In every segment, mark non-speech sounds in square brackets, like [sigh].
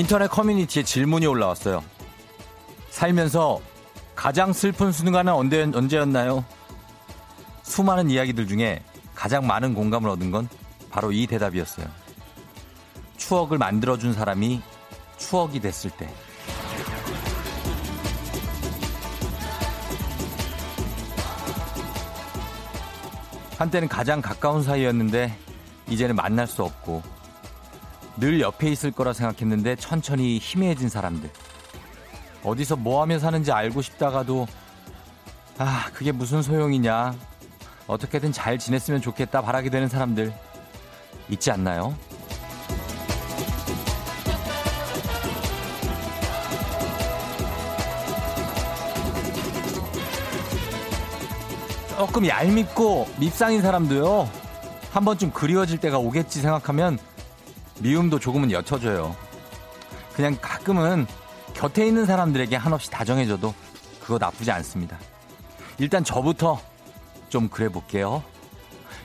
인터넷 커뮤니티에 질문이 올라왔어요. 살면서 가장 슬픈 순간은 언제, 언제였나요? 수많은 이야기들 중에 가장 많은 공감을 얻은 건 바로 이 대답이었어요. 추억을 만들어준 사람이 추억이 됐을 때. 한때는 가장 가까운 사이였는데 이제는 만날 수 없고 늘 옆에 있을 거라 생각했는데 천천히 희미해진 사람들. 어디서 뭐 하며 사는지 알고 싶다가도 아, 그게 무슨 소용이냐. 어떻게든 잘 지냈으면 좋겠다 바라게 되는 사람들 있지 않나요? 조금 얄밉고 밉상인 사람도요. 한 번쯤 그리워질 때가 오겠지 생각하면 미움도 조금은 옅어져요. 그냥 가끔은 곁에 있는 사람들에게 한없이 다정해져도 그거 나쁘지 않습니다. 일단 저부터 좀 그래 볼게요.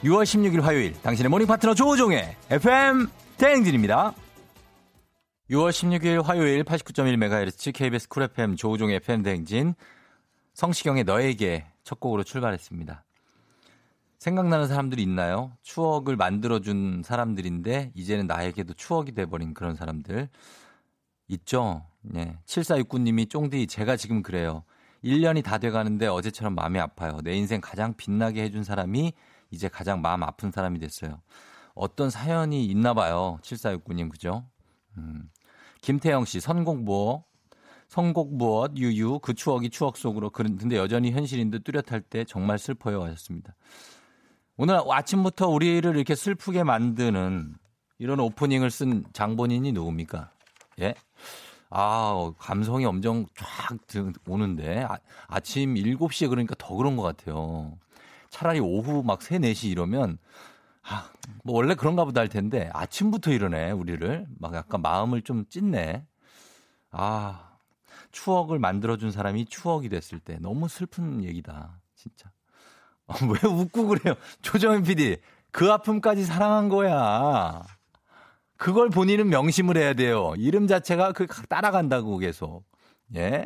6월 16일 화요일 당신의 morning 파트너 조우종의 FM 대행진입니다. 6월 16일 화요일 89.1MHz KBS Cool FM 조우종의 FM 대행진 성시경의 너에게 첫 곡으로 출발했습니다. 생각나는 사람들이 있나요? 추억을 만들어준 사람들인데 이제는 나에게도 추억이 돼버린 그런 사람들 있죠? 네. 7469님이 쫑디 제가 지금 그래요. 1년이 다 돼가는데 어제처럼 마음이 아파요. 내 인생 가장 빛나게 해준 사람이 이제 가장 마음 아픈 사람이 됐어요. 어떤 사연이 있나 봐요. 7469님 그죠? 음. 김태영 씨 선곡부어 선곡부엇 유유 그 추억이 추억 속으로 그런데 여전히 현실인 듯 뚜렷할 때 정말 슬퍼요 하셨습니다. 오늘 아침부터 우리를 이렇게 슬프게 만드는 이런 오프닝을 쓴 장본인이 누굽니까? 예? 아, 감성이 엄청 쫙 오는데 아, 침 7시에 그러니까 더 그런 것 같아요. 차라리 오후 막 3, 4시 이러면 아, 뭐 원래 그런가 보다 할 텐데 아침부터 이러네, 우리를. 막 약간 마음을 좀 찢네. 아, 추억을 만들어준 사람이 추억이 됐을 때 너무 슬픈 얘기다. 진짜. 어, 왜 웃고 그래요? 조정현 PD. 그 아픔까지 사랑한 거야. 그걸 본인은 명심을 해야 돼요. 이름 자체가 그 따라간다고 계속. 예?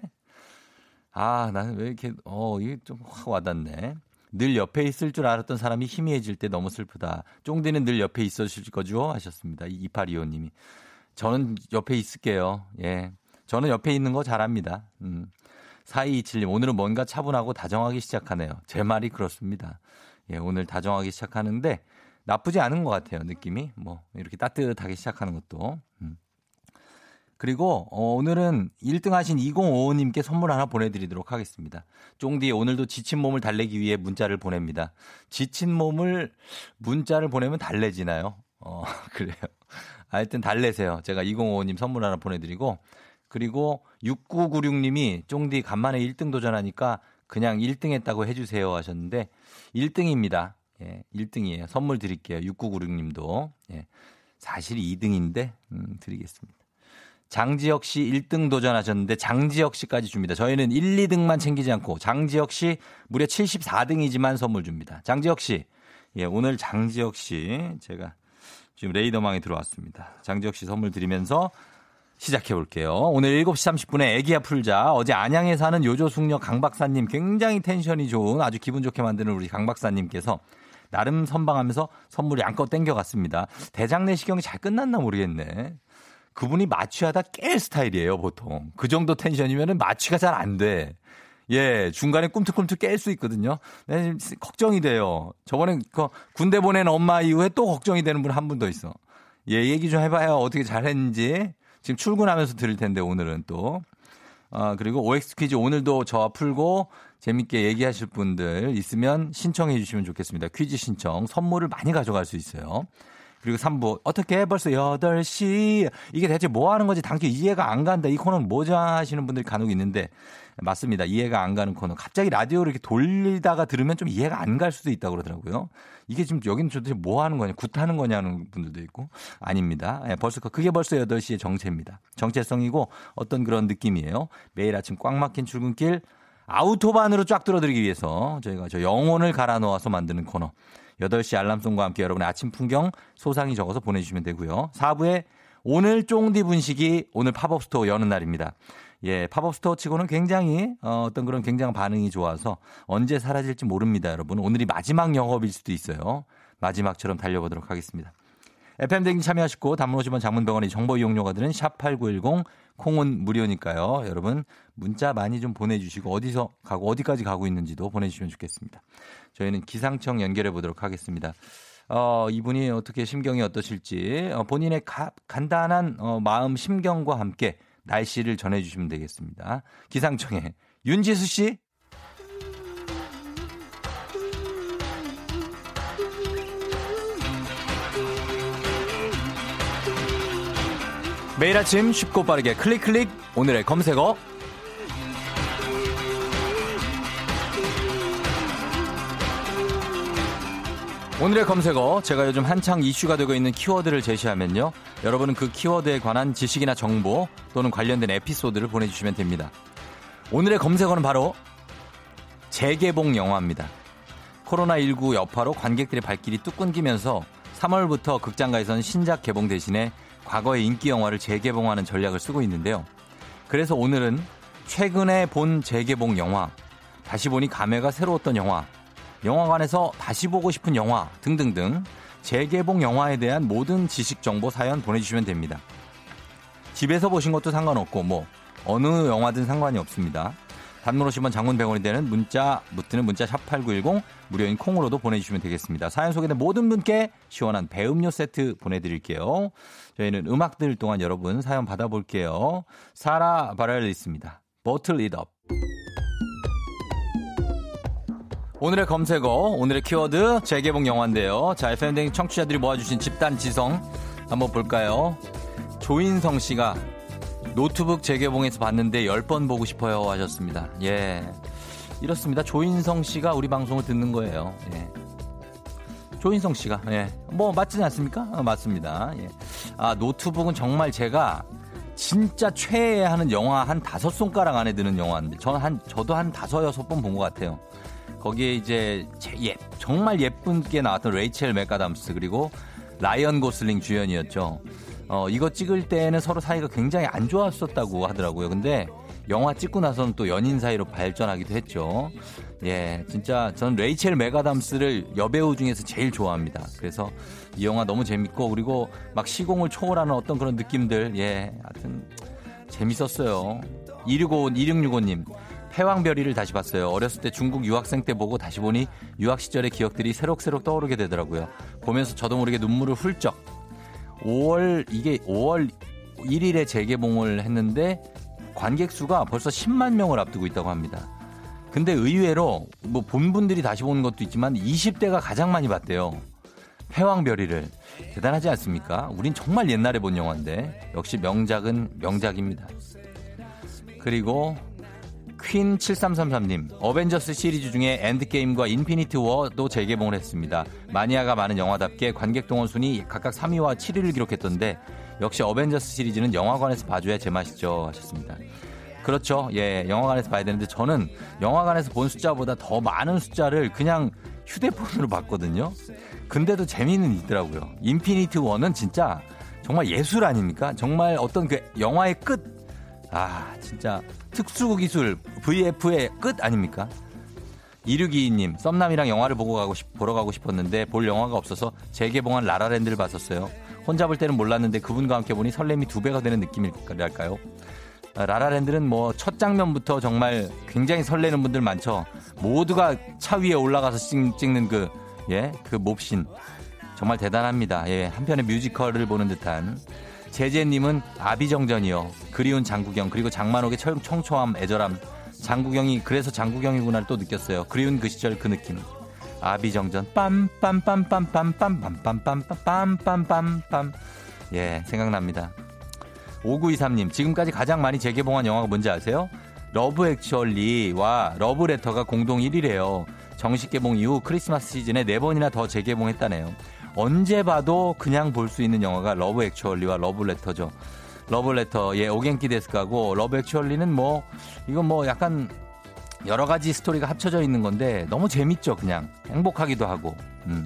아, 나는 왜 이렇게, 어, 이게 좀 확 와닿네. 늘 옆에 있을 줄 알았던 사람이 희미해질 때 너무 슬프다. 쫑디는 늘 옆에 있으실 거죠? 하셨습니다. 2825님이. 저는 옆에 있을게요. 예. 저는 옆에 있는 거 잘합니다. 음. 4227님, 오늘은 뭔가 차분하고 다정하기 시작하네요. 제 말이 그렇습니다. 예, 오늘 다정하기 시작하는데 나쁘지 않은 것 같아요, 느낌이. 뭐, 이렇게 따뜻하게 시작하는 것도. 음. 그리고 어, 오늘은 1등 하신 2055님께 선물 하나 보내드리도록 하겠습니다. 쫑디 오늘도 지친 몸을 달래기 위해 문자를 보냅니다. 지친 몸을 문자를 보내면 달래지나요? 어, [laughs] 그래요. 하여튼 달래세요. 제가 2055님 선물 하나 보내드리고 그리고 6996님이 쫑디 간만에 1등 도전하니까 그냥 1등 했다고 해주세요 하셨는데 1등입니다. 예, 1등이에요. 선물 드릴게요. 6996님도. 예, 사실 2등인데, 음, 드리겠습니다. 장지혁 씨 1등 도전하셨는데 장지혁 씨까지 줍니다. 저희는 1, 2등만 챙기지 않고 장지혁 씨 무려 74등이지만 선물 줍니다. 장지혁 씨. 예, 오늘 장지혁 씨 제가 지금 레이더망에 들어왔습니다. 장지혁 씨 선물 드리면서 시작해 볼게요. 오늘 7시 30분에 애기야 풀자. 어제 안양에 사는 요조숙녀 강 박사님 굉장히 텐션이 좋은 아주 기분 좋게 만드는 우리 강 박사님께서 나름 선방하면서 선물이 안껏 땡겨갔습니다. 대장 내시경이 잘 끝났나 모르겠네. 그분이 마취하다 깰 스타일이에요, 보통. 그 정도 텐션이면 마취가 잘 안 돼. 예, 중간에 꿈틀꿈틀 깰 수 있거든요. 네, 걱정이 돼요. 저번에 그 군대 보낸 엄마 이후에 또 걱정이 되는 분 한 분 더 있어. 예, 얘기 좀 해봐요. 어떻게 잘했는지. 지금 출근하면서 들을 텐데 오늘은 또. 아, 그리고 OX 퀴즈 오늘도 저와 풀고 재밌게 얘기하실 분들 있으면 신청해 주시면 좋겠습니다. 퀴즈 신청. 선물을 많이 가져갈 수 있어요. 그리고 3부 어떻게 벌써 8시 이게 대체 뭐 하는 건지 당초 이해가 안 간다. 이 코너는 뭐죠 하시는 분들이 간혹 있는데 맞습니다. 이해가 안 가는 코너. 갑자기 라디오를 이렇게 돌리다가 들으면 좀 이해가 안 갈 수도 있다고 그러더라고요. 이게 지금 여기는 도대체 뭐 하는 거냐, 굿하는 거냐는 분들도 있고. 아닙니다. 예, 벌써, 그게 벌써 8시의 정체입니다. 정체성이고 어떤 그런 느낌이에요. 매일 아침 꽉 막힌 출근길 아우토반으로 쫙 들어드리기 위해서 저희가 저 영혼을 갈아 놓아서 만드는 코너. 8시 알람송과 함께 여러분의 아침 풍경 소상히 적어서 보내주시면 되고요. 4부에 오늘 쫑디 분식이 오늘 팝업 스토어 여는 날입니다. 예, 팝업 스토어 치고는 굉장히 어, 어떤 그런 굉장한 반응이 좋아서 언제 사라질지 모릅니다, 여러분. 오늘이 마지막 영업일 수도 있어요. 마지막처럼 달려보도록 하겠습니다. FM 댕진 참여하시고 단문 50원 장문 100원의 정보 이용료가 드는 샵8910 콩은 무료니까요. 여러분 문자 많이 좀 보내주시고 어디서 가고 어디까지 가고 있는지도 보내주시면 좋겠습니다. 저희는 기상청 연결해 보도록 하겠습니다. 어, 이분이 어떻게 심경이 어떠실지 어, 본인의 가, 간단한 어, 마음 심경과 함께 날씨를 전해주시면 되겠습니다. 기상청에 윤지수 씨. 매일 아침 쉽고 빠르게 클릭 클릭 오늘의 검색어 오늘의 검색어 제가 요즘 한창 이슈가 되고 있는 키워드를 제시하면요. 여러분은 그 키워드에 관한 지식이나 정보 또는 관련된 에피소드를 보내주시면 됩니다. 오늘의 검색어는 바로 재개봉 영화입니다. 코로나19 여파로 관객들의 발길이 뚝 끊기면서 3월부터 극장가에서는 신작 개봉 대신에 과거의 인기 영화를 재개봉하는 전략을 쓰고 있는데요. 그래서 오늘은 최근에 본 재개봉 영화 다시 보니 감회가 새로웠던 영화 영화관에서 다시 보고 싶은 영화 등등등 재개봉 영화에 대한 모든 지식 정보 사연 보내주시면 됩니다. 집에서 보신 것도 상관없고 뭐 어느 영화든 상관이 없습니다. 단문 오시면 장문 100원이 되는 문자 묻드는 문자 샵 8910 무료인 콩으로도 보내주시면 되겠습니다. 사연 소개된 모든 분께 시원한 배음료 세트 보내드릴게요. 저희는 음악 들 동안 여러분 사연 받아볼게요. 사라 바렐리스였습니다. Bottle It Up. 오늘의 검색어, 오늘의 키워드 재개봉 영화인데요. 자, FM댕 청취자들이 모아주신 집단 지성 한번 볼까요? 조인성 씨가 노트북 재개봉해서 봤는데 10번 보고 싶어요 하셨습니다. 예. 이렇습니다. 조인성 씨가 우리 방송을 듣는 거예요. 예. 조인성 씨가, 예. 뭐, 맞지 않습니까? 어, 맞습니다. 예. 아, 노트북은 정말 제가 진짜 최애하는 영화 한 다섯 손가락 안에 드는 영화인데, 저는 한, 저도 한 다섯, 여섯 번 본 것 같아요. 거기에 이제 예, 정말 예쁜 게 나왔던 레이첼 맥아담스 그리고 라이언 고슬링 주연이었죠. 어, 이거 찍을 때는 서로 사이가 굉장히 안 좋았었다고 하더라고요. 근데 영화 찍고 나서는 또 연인 사이로 발전하기도 했죠. 예, 진짜 전 레이첼 맥아담스를 여배우 중에서 제일 좋아합니다. 그래서 이 영화 너무 재밌고 그리고 막 시공을 초월하는 어떤 그런 느낌들, 예, 하여튼 재밌었어요. 265, 2665님. 패왕별이를 다시 봤어요. 어렸을 때 중국 유학생 때 보고 다시 보니 유학 시절의 기억들이 새록새록 떠오르게 되더라고요. 보면서 저도 모르게 눈물을 훌쩍. 5월 이게 5월 1일에 재개봉을 했는데 관객 수가 벌써 10만 명을 앞두고 있다고 합니다. 근데 의외로 뭐 본 분들이 다시 보는 것도 있지만 20대가 가장 많이 봤대요. 패왕별희를 대단하지 않습니까? 우린 정말 옛날에 본 영화인데 역시 명작은 명작입니다. 그리고 퀸 7333님, 어벤져스 시리즈 중에 엔드게임과 인피니트 워도 재개봉을 했습니다. 마니아가 많은 영화답게 관객 동원 순위 각각 3위와 7위를 기록했던데 역시 어벤져스 시리즈는 영화관에서 봐줘야 제맛이죠 하셨습니다. 그렇죠. 예, 영화관에서 봐야 되는데 저는 영화관에서 본 숫자보다 더 많은 숫자를 그냥 휴대폰으로 봤거든요. 근데도 재미는 있더라고요. 인피니트 워는 진짜 정말 예술 아닙니까? 정말 어떤 그 영화의 끝 아, 진짜 특수 기술 VFX의 끝 아닙니까? 2622님, 썸남이랑 영화를 보고 가고 싶, 보러 가고 싶었는데 볼 영화가 없어서 재개봉한 라라랜드를 봤었어요. 혼자 볼 때는 몰랐는데 그분과 함께 보니 설렘이 두 배가 되는 느낌일까요? 아, 라라랜드는 뭐 첫 장면부터 정말 굉장히 설레는 분들 많죠. 모두가 차 위에 올라가서 찍, 는 그, 예, 그 몹신. 정말 대단합니다. 예, 한편의 뮤지컬을 보는 듯한. 제재님은 아비정전이요. 그리운 장구경 그리고 장만옥의 청초함 애절함. 장구경이 그래서 장구경이구나를 또 느꼈어요. 그리운 그 시절 그 느낌. 아비정전 빰빰빰빰빰빰빰빰빰빰빰빰빰 예 생각납니다. 5923님 지금까지 가장 많이 재개봉한 영화가 뭔지 아세요? 러브 액츄얼리와 러브레터가 공동 1위래요. 정식 개봉 이후 크리스마스 시즌에 4번이나 더 재개봉했다네요. 언제 봐도 그냥 볼 수 있는 영화가 러브 액츄얼리와 러브레터죠. 러브레터, 예, 오겐키 데스카고, 러브 액츄얼리는 뭐, 이건 뭐 약간 여러 가지 스토리가 합쳐져 있는 건데 너무 재밌죠, 그냥. 행복하기도 하고. 음.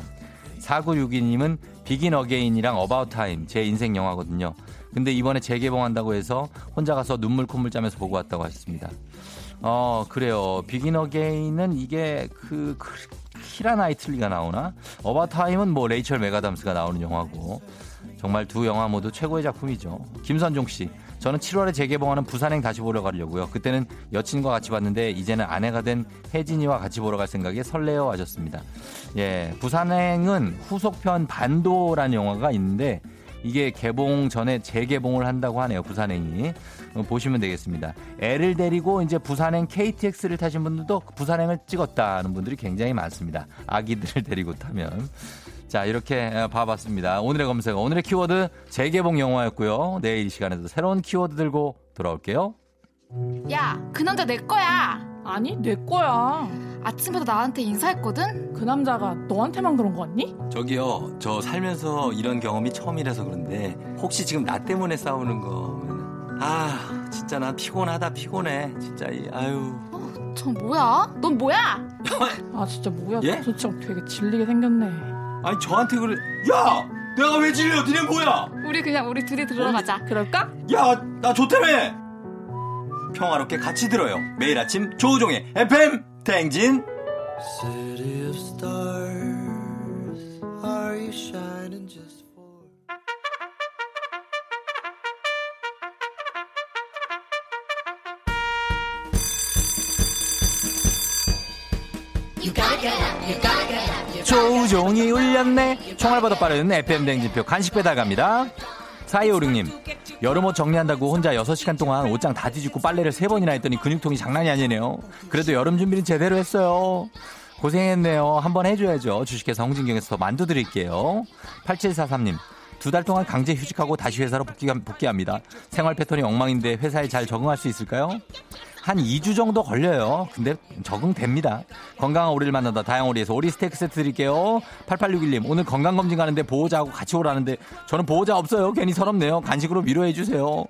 4962님은 비긴 어게인이랑 어바웃 타임, 제 인생 영화거든요. 근데 이번에 재개봉한다고 해서 혼자 가서 눈물 콧물 짜면서 보고 왔다고 하셨습니다. 어, 그래요. 비긴 어게인은 이게 그, 그 키라 나이틀리가 나오나? 어바웃 타임은 뭐 레이첼 맥아담스가 나오는 영화고. 정말 두 영화 모두 최고의 작품이죠. 김선종 씨. 저는 7월에 재개봉하는 부산행 다시 보러 가려고요. 그때는 여친과 같이 봤는데 이제는 아내가 된 혜진이와 같이 보러 갈 생각에 설레어 하셨습니다. 예, 부산행은 후속편 반도라는 영화가 있는데 이게 개봉 전에 재개봉을 한다고 하네요. 부산행이. 어, 보시면 되겠습니다. 애를 데리고 이제 부산행 KTX를 타신 분들도 부산행을 찍었다는 분들이 굉장히 많습니다. 아기들을 [laughs] 데리고 타면. 자, 이렇게 봐봤습니다. 오늘의 검색, 오늘의 키워드 재개봉 영화였고요. 내일 이 시간에도 새로운 키워드 들고 돌아올게요. 야, 그 남자 내 거야. 아니, 내 거야. 아침부터 나한테 인사했거든? 그 남자가 너한테만 그런 거 같니? 저기요, 저 살면서 이런 경험이 처음이라서 그런데 혹시 지금 나 때문에 싸우는 거면 아, 진짜 나 피곤하다 피곤해. 진짜 아유. 어, 저 뭐야? 넌 뭐야? [laughs] 아, 진짜 뭐야? 예? 저 진짜 되게 질리게 생겼네. 아니 저한테 그래 야 내가 왜 질려 니네 뭐야 우리 그냥 우리 둘이 들어가자 그럴까? 야 나 좋다며 평화롭게 같이 들어요 매일 아침 조우종의 FM for... 조우종이 울렸네. 총알보다 빠른 FM 댕진표 간식 배달 갑니다. 4256님, 여름옷 정리한다고 혼자 6시간 동안 옷장 다 뒤집고 빨래를 3번이나 했더니 근육통이 장난이 아니네요. 그래도 여름 준비는 제대로 했어요. 고생했네요. 한번 해줘야죠. 주식회사 홍진경에서 만두 드릴게요. 8743님, 두 달 동안 강제 휴직하고 다시 회사로 복귀, 복귀 합니다. 생활 패턴이 엉망인데 회사에 잘 적응할 수 있을까요? 한 2주 정도 걸려요. 근데 적응됩니다. 건강한 오리를 만난다. 다양오리에서 오리 스테이크 세트 드릴게요. 8861님, 오늘 건강검진 가는데 보호자하고 같이 오라는데 저는 보호자 없어요. 괜히 서럽네요. 간식으로 위로해 주세요.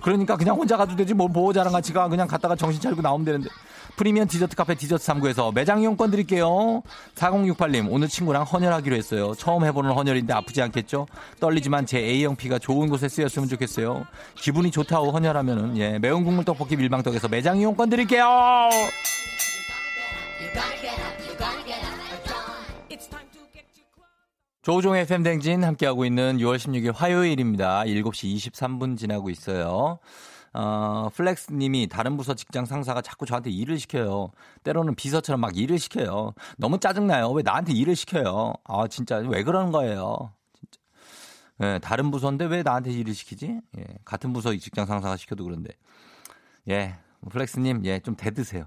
그러니까 그냥 혼자 가도 되지 뭐 보호자랑 같이 가. 그냥 갔다가 정신 차리고 나오면 되는데. 프리미엄 디저트 카페 디저트 3구에서 매장 이용권 드릴게요. 4068님, 오늘 친구랑 헌혈하기로 했어요. 처음 해보는 헌혈인데 아프지 않겠죠? 떨리지만 제 A형 피가 좋은 곳에 쓰였으면 좋겠어요. 기분이 좋다고 헌혈하면은, 예, 매운 국물 떡볶이 밀방떡에서 매장 이용권 드릴게요! 조우종의 팬댕진 함께하고 있는 6월 16일 화요일입니다. 7시 23분 지나고 있어요. 어, 플렉스 님이 다른 부서 직장 상사가 자꾸 저한테 일을 시켜요. 때로는 비서처럼 막 일을 시켜요. 너무 짜증나요. 왜 나한테 일을 시켜요? 아, 진짜 왜 그러는 거예요? 진짜. 예, 다른 부서인데 왜 나한테 일을 시키지? 예, 같은 부서 직장 상사가 시켜도 그런데. 예, 플렉스 님, 예, 좀 대드세요.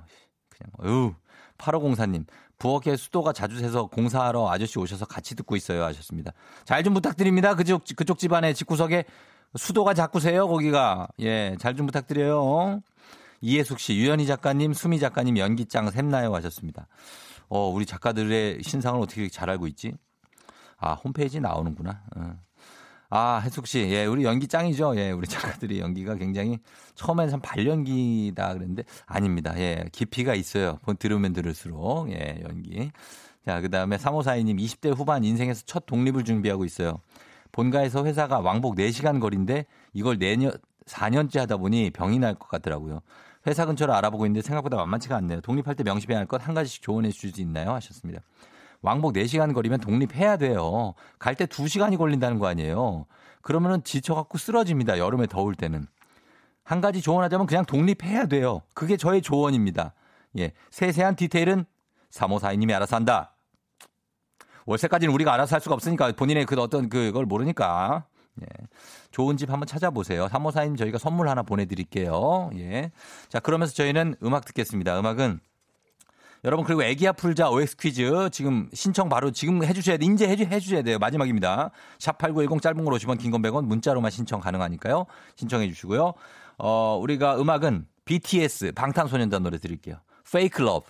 그냥, 어유 8504님, 부엌에 수도가 자주 새서 공사하러 아저씨 오셔서 같이 듣고 있어요. 하셨습니다. 잘 좀 부탁드립니다. 그쪽, 그쪽 집안의 집구석에 수도가 자꾸 새요, 거기가. 예, 잘 좀 부탁드려요. 이해숙 씨, 유연희 작가님, 수미 작가님 연기짱 샘나요 하셨습니다. 어, 우리 작가들의 신상을 어떻게 잘 알고 있지? 아, 홈페이지 나오는구나. 어. 아, 혜숙 씨, 예, 우리 연기 짱이죠. 예, 우리 작가들이 연기가 굉장히 처음엔 참 발연기다 그랬는데 아닙니다. 예, 깊이가 있어요. 들으면 들을수록 예, 연기. 자, 그 다음에 3542님 20대 후반 인생에서 첫 독립을 준비하고 있어요. 본가에서 회사가 왕복 4시간 거리인데 이걸 내년 4년째 하다 보니 병이 날 것 같더라고요. 회사 근처를 알아보고 있는데 생각보다 만만치가 않네요. 독립할 때 명심해야 할 것 한 가지씩 조언해 주실 수 있나요? 하셨습니다. 왕복 4시간 거리면 독립해야 돼요. 갈 때 2시간이 걸린다는 거 아니에요. 그러면은 지쳐갖고 쓰러집니다. 여름에 더울 때는. 한 가지 조언하자면 그냥 독립해야 돼요. 그게 저의 조언입니다. 예. 세세한 디테일은 3542님이 알아서 한다. 월세까지는 우리가 알아서 할 수가 없으니까 본인의 그 어떤 그걸 모르니까. 예. 좋은 집 한번 찾아보세요. 3호사님 저희가 선물 하나 보내드릴게요. 예. 자, 그러면서 저희는 음악 듣겠습니다. 음악은 여러분 그리고 애기야 풀자 OX 퀴즈 지금 신청 바로 지금 해주셔야 돼. 인제 해주, 해주셔야 돼요. 마지막입니다. 샵8910 짧은 걸 50원 긴 건 100원 문자로만 신청 가능하니까요. 신청해 주시고요. 어, 우리가 음악은 BTS 방탄소년단 노래 드릴게요. Fake Love.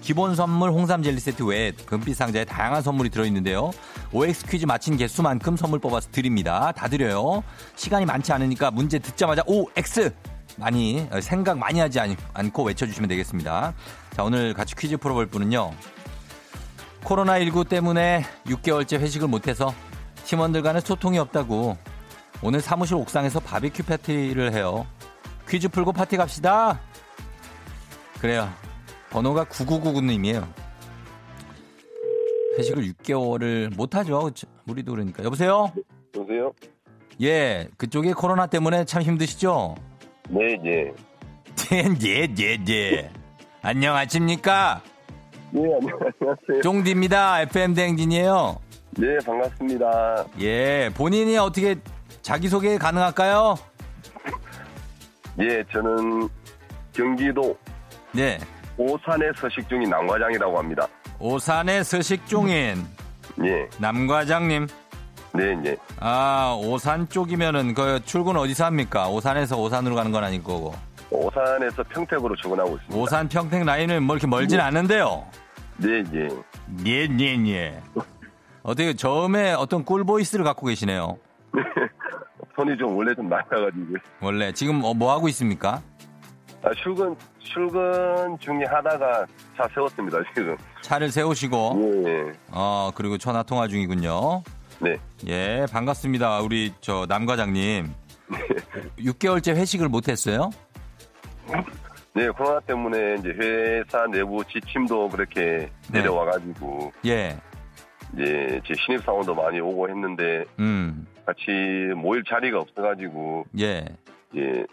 기본 선물 홍삼 젤리 세트 외에 금빛 상자에 다양한 선물이 들어있는데요. OX 퀴즈 마친 개수만큼 선물 뽑아서 드립니다. 다 드려요. 시간이 많지 않으니까 문제 듣자마자 OX 많이 어, 생각 많이 하지 않, 않고 외쳐주시면 되겠습니다. 자 오늘 같이 퀴즈 풀어볼 분은요. 코로나19 때문에 6개월째 회식을 못해서 팀원들과는 소통이 없다고 오늘 사무실 옥상에서 바비큐 파티를 해요. 퀴즈 풀고 파티 갑시다. 그래요. 번호가 9999님이에요. 회식을 6개월을 못하죠. 우리도 그러니까. 여보세요? 여보세요? 예, 그쪽에 코로나 때문에 참 힘드시죠? 네, 예. [laughs] 예, 예, 예. 안녕하십니까? 네, 안녕하세요. 쫑디입니다. FM 대행진이에요. 네, 반갑습니다. 예, 본인이 어떻게 자기소개 가능할까요? 예, 저는 경기도 네. 오산에 서식 중인 남과장이라고 합니다. 오산의 서식종인 예, 남과장님. 네, 예. 아, 오산 쪽이면은 그 출근 어디서 합니까? 오산에서 오산으로 가는 건 아닐 거고. 오산에서 평택으로 출근하고 있습니다. 오산 평택 라인은 뭐 이렇게 멀진 않은데요. 네, 예. 예, 예, 예. 어떻게 처음에 어떤 꿀 보이스를 갖고 계시네요. [laughs] 손이 좀 원래 좀 낮아가지고. 원래 지금 어, 뭐 하고 있습니까? 아, 출근, 출근 중에 하다가 차 세웠습니다, 지금. 차를 세우시고 예, 예. 어 그리고 전화 통화 중이군요. 네. 예, 반갑습니다. 우리 저 남과장님. 6개월째 회식을 못 했어요? 네, 코로나 때문에 이제 회사 내부 지침도 그렇게 네. 내려와 가지고, 예. 이제 제 신입 사원도 많이 오고 했는데, 음. 같이 모일 자리가 없어 가지고, 예. 예,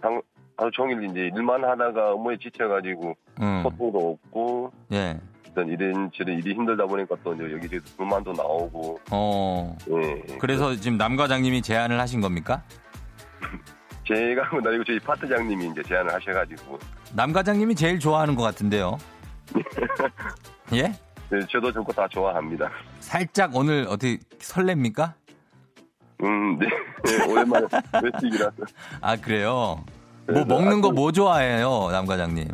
한, 하루 종일 이제 일만 하다가 업무에 지쳐가지고 음. 소통도 없고 예. 일단 이런 저런 일이 힘들다 보니까 또 이제 여기저기 불만도 나오고 어. 예. 그래서 지금 남 과장님이 제안을 하신 겁니까? [laughs] 제가 아니고 저희 파트장님이 이제 제안을 하셔가지고 남 과장님이 제일 좋아하는 것 같은데요. [laughs] 예? 네, 저도 저거 다 좋아합니다. 살짝 오늘 어떻게 설렙니까? 음, 네, [laughs] 네, 오랜만에 외식이라서 아, 그래요? 뭐 그래서 먹는 거 아주- 뭐 좋아해요, 남 과장님?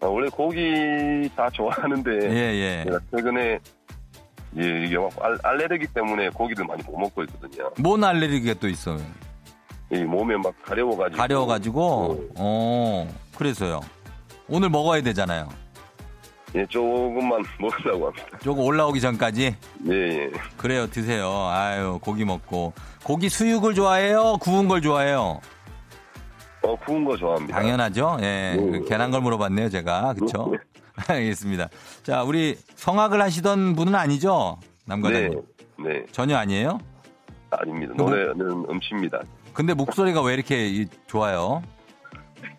아, 원래 고기 다 좋아하는데 예, 예. 제가 최근에 예, 이게 막 알, 알레르기 때문에 고기를 많이 못 먹고 있거든요. 뭔 알레르기가 또 있어요? 이 몸에 막 가려워가지고 가려워가지고, 어, 그래서요. 오늘 먹어야 되잖아요. 예, 조금만 [laughs] 먹으려고 합니다. 조금 올라오기 전까지. 예, 예. 그래요, 드세요. 아유, 고기 먹고. 고기 수육을 좋아해요? 구운 걸 좋아해요? 어, 구운 거 좋아합니다. 당연하죠. 예. 네. 그 괜한 걸 물어봤네요, 제가. 그쵸? [laughs] 알겠습니다. 자, 우리 성악을 하시던 분은 아니죠? 네, 남과장님. 네, 전혀 아니에요? 아닙니다. 뭐- 노래는 음치입니다. 근데 목소리가 왜 이렇게 이- 좋아요?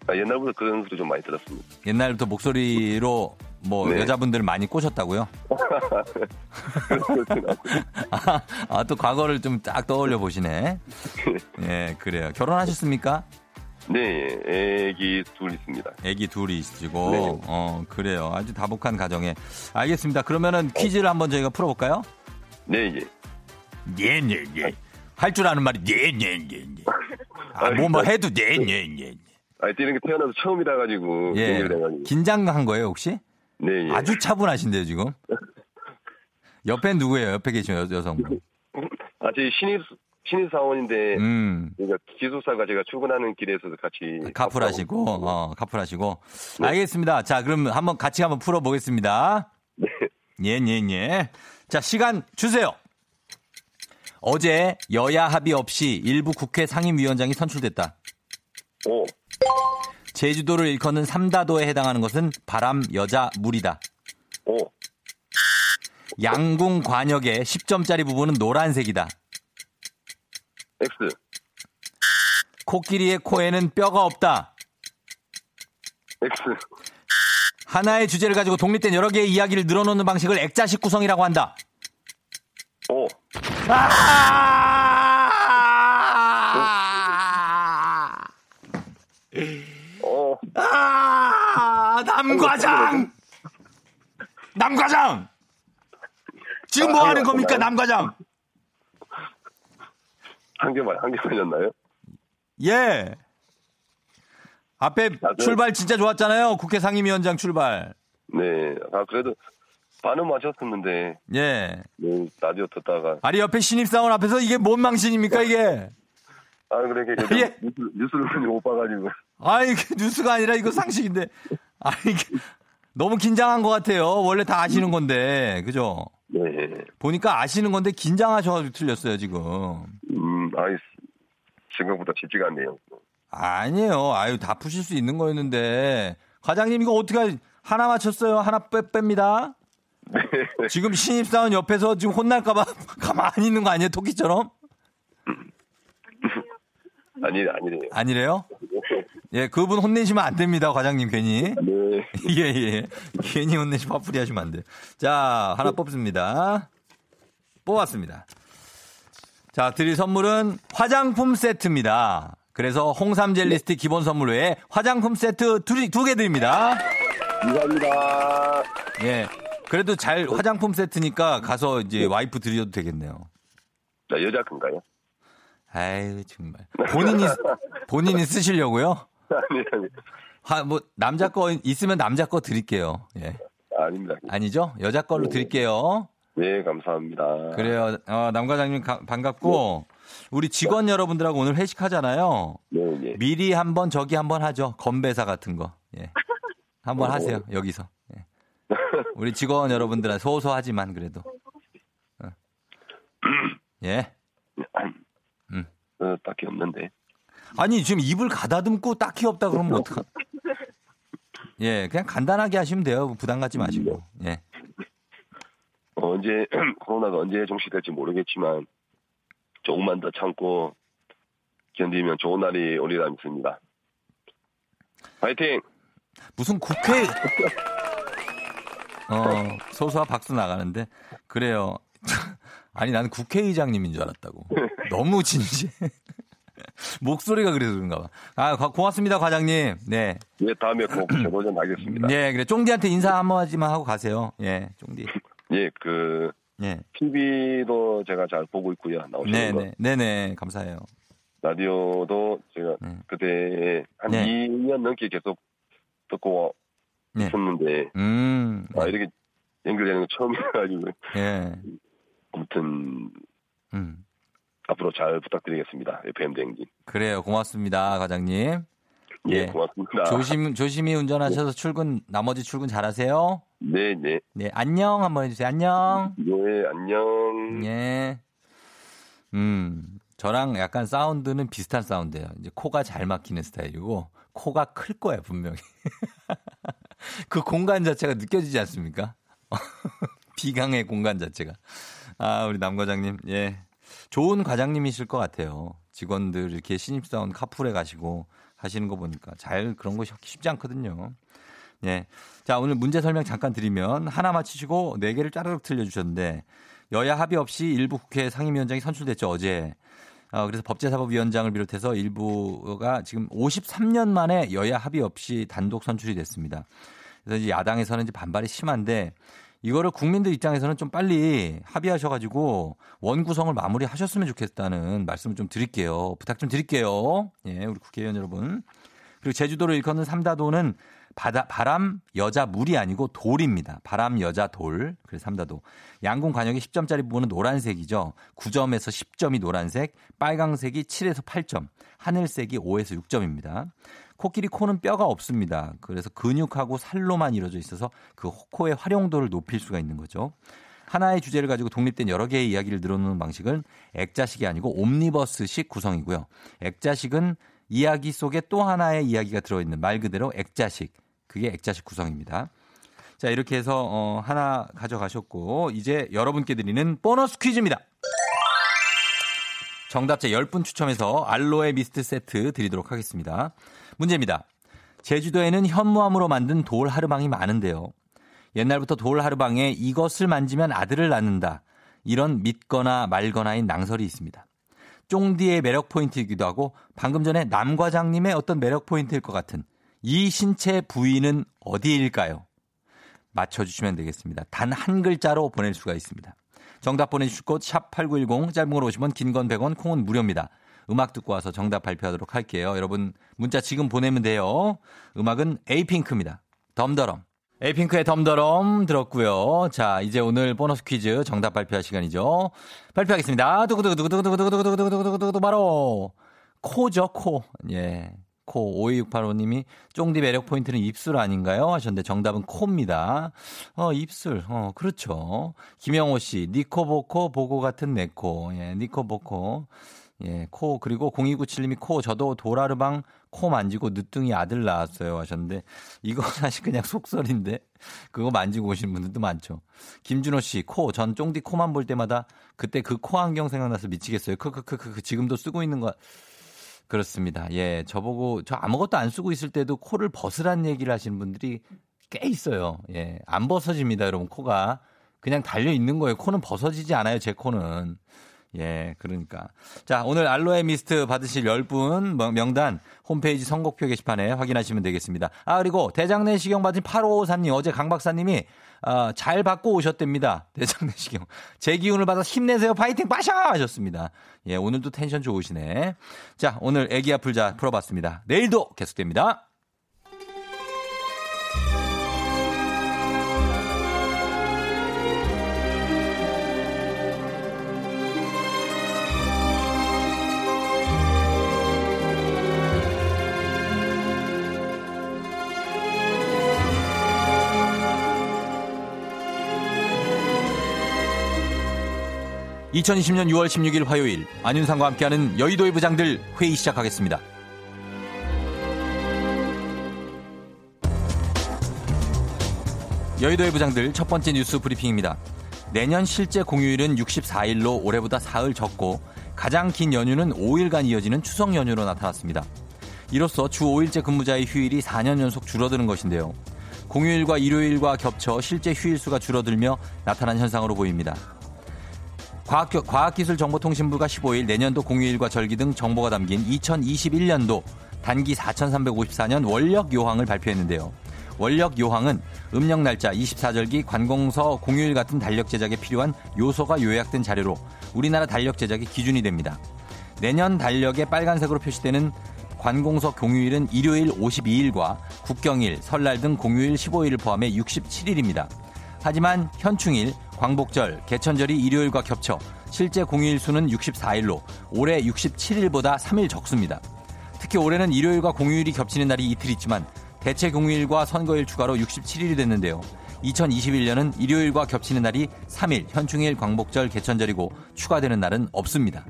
아, 옛날부터 그런 소리 좀 많이 들었습니다. 옛날부터 목소리로 뭐 네. 여자분들을 많이 꼬셨다고요? 아, [laughs] [laughs] 아, 또 과거를 좀 딱 떠올려 보시네. 예, 그래요. 결혼하셨습니까? 네, 예, 애기 둘 있습니다. 아기 둘이시고. 네. 어, 그래요. 아주 다복한 가정에. 알겠습니다. 그러면은 퀴즈를 한번 저희가 풀어볼까요? 네, 예. 예, 예, 예. 할 줄 아는 말이 예, 예, 예, 예. 아, 뭐, 뭐 해도 예, 예, 예. 아, 뛰는 게 태어나서 처음이라 가지고 예. 긴장한 거예요, 혹시? 네, 예. 아주 차분하신데요, 지금? [laughs] 옆에 누구예요? 옆에 계신 여, 여성분. 아, 저희 신입 신입 사원인데 음. 그러니까 기숙사가 제가 출근하는 길에서 같이 카풀하시고, 어, 카풀하시고. 알겠습니다. 자, 그럼 한번 같이 한번 풀어보겠습니다. 네. 예, 예, 예. 자, 시간 주세요. 어제 여야 합의 없이 일부 국회 상임위원장이 선출됐다. 오, 제주도를 일컫는 삼다도에 해당하는 것은 바람, 여자, 물이다. 오, 양궁 관역의 10점짜리 부분은 노란색이다. X. 코끼리의 코에는 뼈가 없다. X. 하나의 주제를 가지고 독립된 여러 개의 이야기를 늘어놓는 방식을 액자식 구성이라고 한다. 오. 아! 아! 남과장! 남과장! 지금 뭐 하는 겁니까, 남과장? 한 개만, 한 개만이었나요? 예. 앞에 아, 네. 출발 진짜 좋았잖아요. 국회 상임위원장 출발. 네. 아, 그래도 반은 맞췄었는데, 예. 네, 라디오 듣다가, 아니, 옆에 신입사원 앞에서 이게 뭔 망신입니까, 이게? 아, 그러니까 이게 예. 뉴스, 뉴스를 못 봐가지고. 아니, 이게 뉴스가 아니라 이거 상식인데. 아니, 이게 너무 긴장한 것 같아요. 원래 다 아시는 건데. 그죠? 네. 보니까 아시는 건데 긴장하셔가지고 틀렸어요, 지금. 음, 아이, 생각보다 쉽지가 않네요. 아니에요. 아유, 다 푸실 수 있는 거였는데. 과장님, 이거 어떻게, 하- 하나 맞췄어요? 하나 빼, 뺍니다. 네. 지금 신입사원 옆에서 지금 혼날까봐 [laughs] 가만히 있는 거 아니에요? 토끼처럼? 아니, 아니래요. 아니래요? 예, 그분 혼내시면 안 됩니다, 과장님, 괜히. 네. [laughs] 예, 예. 괜히 혼내시 화풀이 하시면 안 돼요. 자, 하나 뽑습니다. 뽑았습니다. 자, 드릴 선물은 화장품 세트입니다. 그래서 홍삼 젤리 스틱 기본 선물 외에 화장품 세트 두개 드립니다. 감사합니다. 예. 그래도 잘 화장품 세트니까 가서 이제 와이프 드려도 되겠네요. 자, 여자 큰가요? 아유, 정말. 본인이, [laughs] 본인이 쓰시려고요? 아니, 아니. 하, 뭐, 남자 거 있으면 남자 거 드릴게요. 예. 아닙니다. 아니죠? 여자 걸로 드릴게요. 네, 감사합니다. 그래요. 어, 남 과장님 가- 반갑고 우리 직원 여러분들하고 오늘 회식하잖아요. 네, 네. 미리 한번 저기 한번 하죠. 건배사 같은 거. 예. 한번 하세요. 여기서. 예. [laughs] 우리 직원 여러분들은 소소하지만 그래도. 어. 예. 어, 딱히 없는데. 아니 지금 입을 가다듬고 딱히 없다 그러면 어떡하? [laughs] 예, 그냥 간단하게 하시면 돼요. 부담 갖지 마시고. 예. 어, 언제, [clears throat] 코로나가 언제 종식될지 모르겠지만, 조금만 더 참고, 견디면 좋은 날이 오리라 믿습니다. 파이팅! 무슨 국회 [laughs] 어 소소한 박수 나가는데 그래요. [laughs] 아니 나는 국회의장님인 줄 알았다고. [laughs] 너무 진지해. 목소리가 그래서 그런가 봐. 아 고- 고맙습니다 과장님. 네. 예, 다음에 꼭 재도전 하겠습니다. 네 그래 쫑디한테 인사 한마디만 하고 가세요. 예 쫑디. 예, 그, 예. TV도 제가 잘 보고 있고요. 나오시는 거. 네네 네네 감사해요. 라디오도 제가 네. 그때 한 네. 2년 넘게 계속 듣고 네. 있었는데, 음. 아, 이렇게 연결되는 거 처음이라가지고, 예. 아무튼, 음. 앞으로 잘 부탁드리겠습니다. FM 대행진. 그래요 고맙습니다 과장님. 예, 예. 고맙습니다. 조심 조심히 운전하셔서 출근 나머지 출근 잘하세요. 네, 네. 네 안녕 한번 해주세요 안녕. 예, 안녕. 예. 음, 저랑 약간 사운드는 비슷한 사운드예요. 이제 코가 잘 막히는 스타일이고 코가 클 거야 분명히. [laughs] 그 공간 자체가 느껴지지 않습니까? [laughs] 비강의 공간 자체가. 아, 우리 남 과장님, 예. 좋은 과장님이실 것 같아요. 직원들 이렇게 신입사원 카풀에 가시고 하시는 거 보니까 잘 그런 거 쉽지 않거든요. 예. 자, 오늘 문제 설명 잠깐 드리면 하나 맞히시고 네 개를 짜르륵 틀려주셨는데 여야 합의 없이 일부 국회 상임위원장이 선출됐죠, 어제. 어, 그래서 법제사법위원장을 비롯해서 일부가 지금 53년 만에 여야 합의 없이 단독 선출이 됐습니다. 그래서 이제 야당에서는 이제 반발이 심한데 이거를 국민들 입장에서는 좀 빨리 합의하셔가지고 원 구성을 마무리하셨으면 좋겠다는 말씀을 좀 드릴게요. 부탁 좀 드릴게요. 예, 우리 국회의원 여러분. 그리고 제주도를 일컫는 삼다도는 바다, 바람, 여자, 물이 아니고 돌입니다. 바람, 여자, 돌. 그래서 삼다도. 양궁 관역의 10점짜리 부분은 노란색이죠. 9점에서 10점이 노란색, 빨강색이 7에서 8점, 하늘색이 5에서 6점입니다. 코끼리 코는 뼈가 없습니다. 그래서 근육하고 살로만 이루어져 있어서 그 코의 활용도를 높일 수가 있는 거죠. 하나의 주제를 가지고 독립된 여러 개의 이야기를 늘어놓는 방식은 액자식이 아니고 옴니버스식 구성이고요. 액자식은 이야기 속에 또 하나의 이야기가 들어있는 말 그대로 액자식. 그게 액자식 구성입니다. 자, 이렇게 해서 어, 하나 가져가셨고 이제 여러분께 드리는 보너스 퀴즈입니다. 정답자 10분 추첨해서 알로에 미스트 세트 드리도록 하겠습니다. 문제입니다. 제주도에는 현무암으로 만든 돌 하르방이 많은데요. 옛날부터 돌 하르방에 이것을 만지면 아들을 낳는다. 이런 믿거나 말거나인 낭설이 있습니다. 쫑디의 매력 포인트이기도 하고 방금 전에 남 과장님의 어떤 매력 포인트일 것 같은 이 신체 부위는 어디일까요? 맞춰주시면 되겠습니다. 단 한 글자로 보낼 수가 있습니다. 정답 보내주실 곳 샵8910 짧은 걸 오시면 긴 건 100원 콩은 무료입니다. 음악 듣고 와서 정답 발표하도록 할게요. 여러분 문자 지금 보내면 돼요. 음악은 에이핑크입니다. 덤더럼. 에이핑크의 덤더럼 들었고요. 자, 이제 오늘 보너스 퀴즈 정답 발표할 시간이죠. 발표하겠습니다. 두구두구두구두구두구두구두구두구두구두구 바로 코죠, 코. 예. 코 5268호님이 쫑디 매력 포인트는 입술 아닌가요? 하셨는데 정답은 코입니다. 어 입술 어 그렇죠. 김영호 씨 니코보코 보고 같은 내코 예 니코보코 예, 코, 그리고 0297님이 코, 저도 도라르방 코 만지고 늦둥이 아들 낳았어요 하셨는데, 이거 [laughs] 사실 그냥 속설인데, 그거 만지고 오신 분들도 많죠. 김준호 씨, 코, 전 쫑디 코만 볼 때마다 그때 그 코 안경 생각나서 미치겠어요. 크크크크, 지금도 쓰고 있는 거. 그렇습니다. 예, 저보고, 저 아무것도 안 쓰고 있을 때도 코를 벗으란 얘기를 하시는 분들이 꽤 있어요. 예, 안 벗어집니다, 여러분, 코가. 그냥 달려 있는 거예요. 코는 벗어지지 않아요, 제 코는. 예, 그러니까. 자, 오늘 알로에 미스트 받으실 10분 명단 홈페이지 선곡표 게시판에 확인하시면 되겠습니다. 아, 그리고 대장내시경 받은 8553님, 어제 강 박사님이 어, 잘 받고 오셨답니다. [laughs] 대장내시경. 제 기운을 받아 힘내세요. 파이팅 빠샤! 하셨습니다. 예, 오늘도 텐션 좋으시네. 자, 오늘 애기야 풀자 풀어봤습니다. 내일도 계속됩니다. 2020년 6월 16일 화요일 안윤상과 함께하는 여의도의 부장들 회의 시작하겠습니다. 여의도의 부장들 첫 번째 뉴스 브리핑입니다. 내년 실제 공휴일은 64일로 올해보다 사흘 적고 가장 긴 연휴는 5일간 이어지는 추석 연휴로 나타났습니다. 이로써 주 5일째 근무자의 휴일이 4년 연속 줄어드는 것인데요. 공휴일과 일요일과 겹쳐 실제 휴일 수가 줄어들며 나타난 현상으로 보입니다. 과학, 과학기술정보통신부가 15일 내년도 공휴일과 절기 등 정보가 담긴 2021년도 단기 4,354년 원력 요항을 발표했는데요. 원력 요항은 음력 날짜 24절기 관공서 공휴일 같은 달력 제작에 필요한 요소가 요약된 자료로 우리나라 달력 제작의 기준이 됩니다. 내년 달력에 빨간색으로 표시되는 관공서 공휴일은 일요일 52일과 국경일, 설날 등 공휴일 15일을 포함해 67일입니다. 하지만 현충일, 광복절, 개천절이 일요일과 겹쳐 실제 공휴일 수는 64일로 올해 67일보다 3일 적습니다. 특히 올해는 일요일과 공휴일이 겹치는 날이 이틀 있지만 대체 공휴일과 선거일 추가로 67일이 됐는데요. 2021년은 일요일과 겹치는 날이 3일, 현충일, 광복절, 개천절이고 추가되는 날은 없습니다.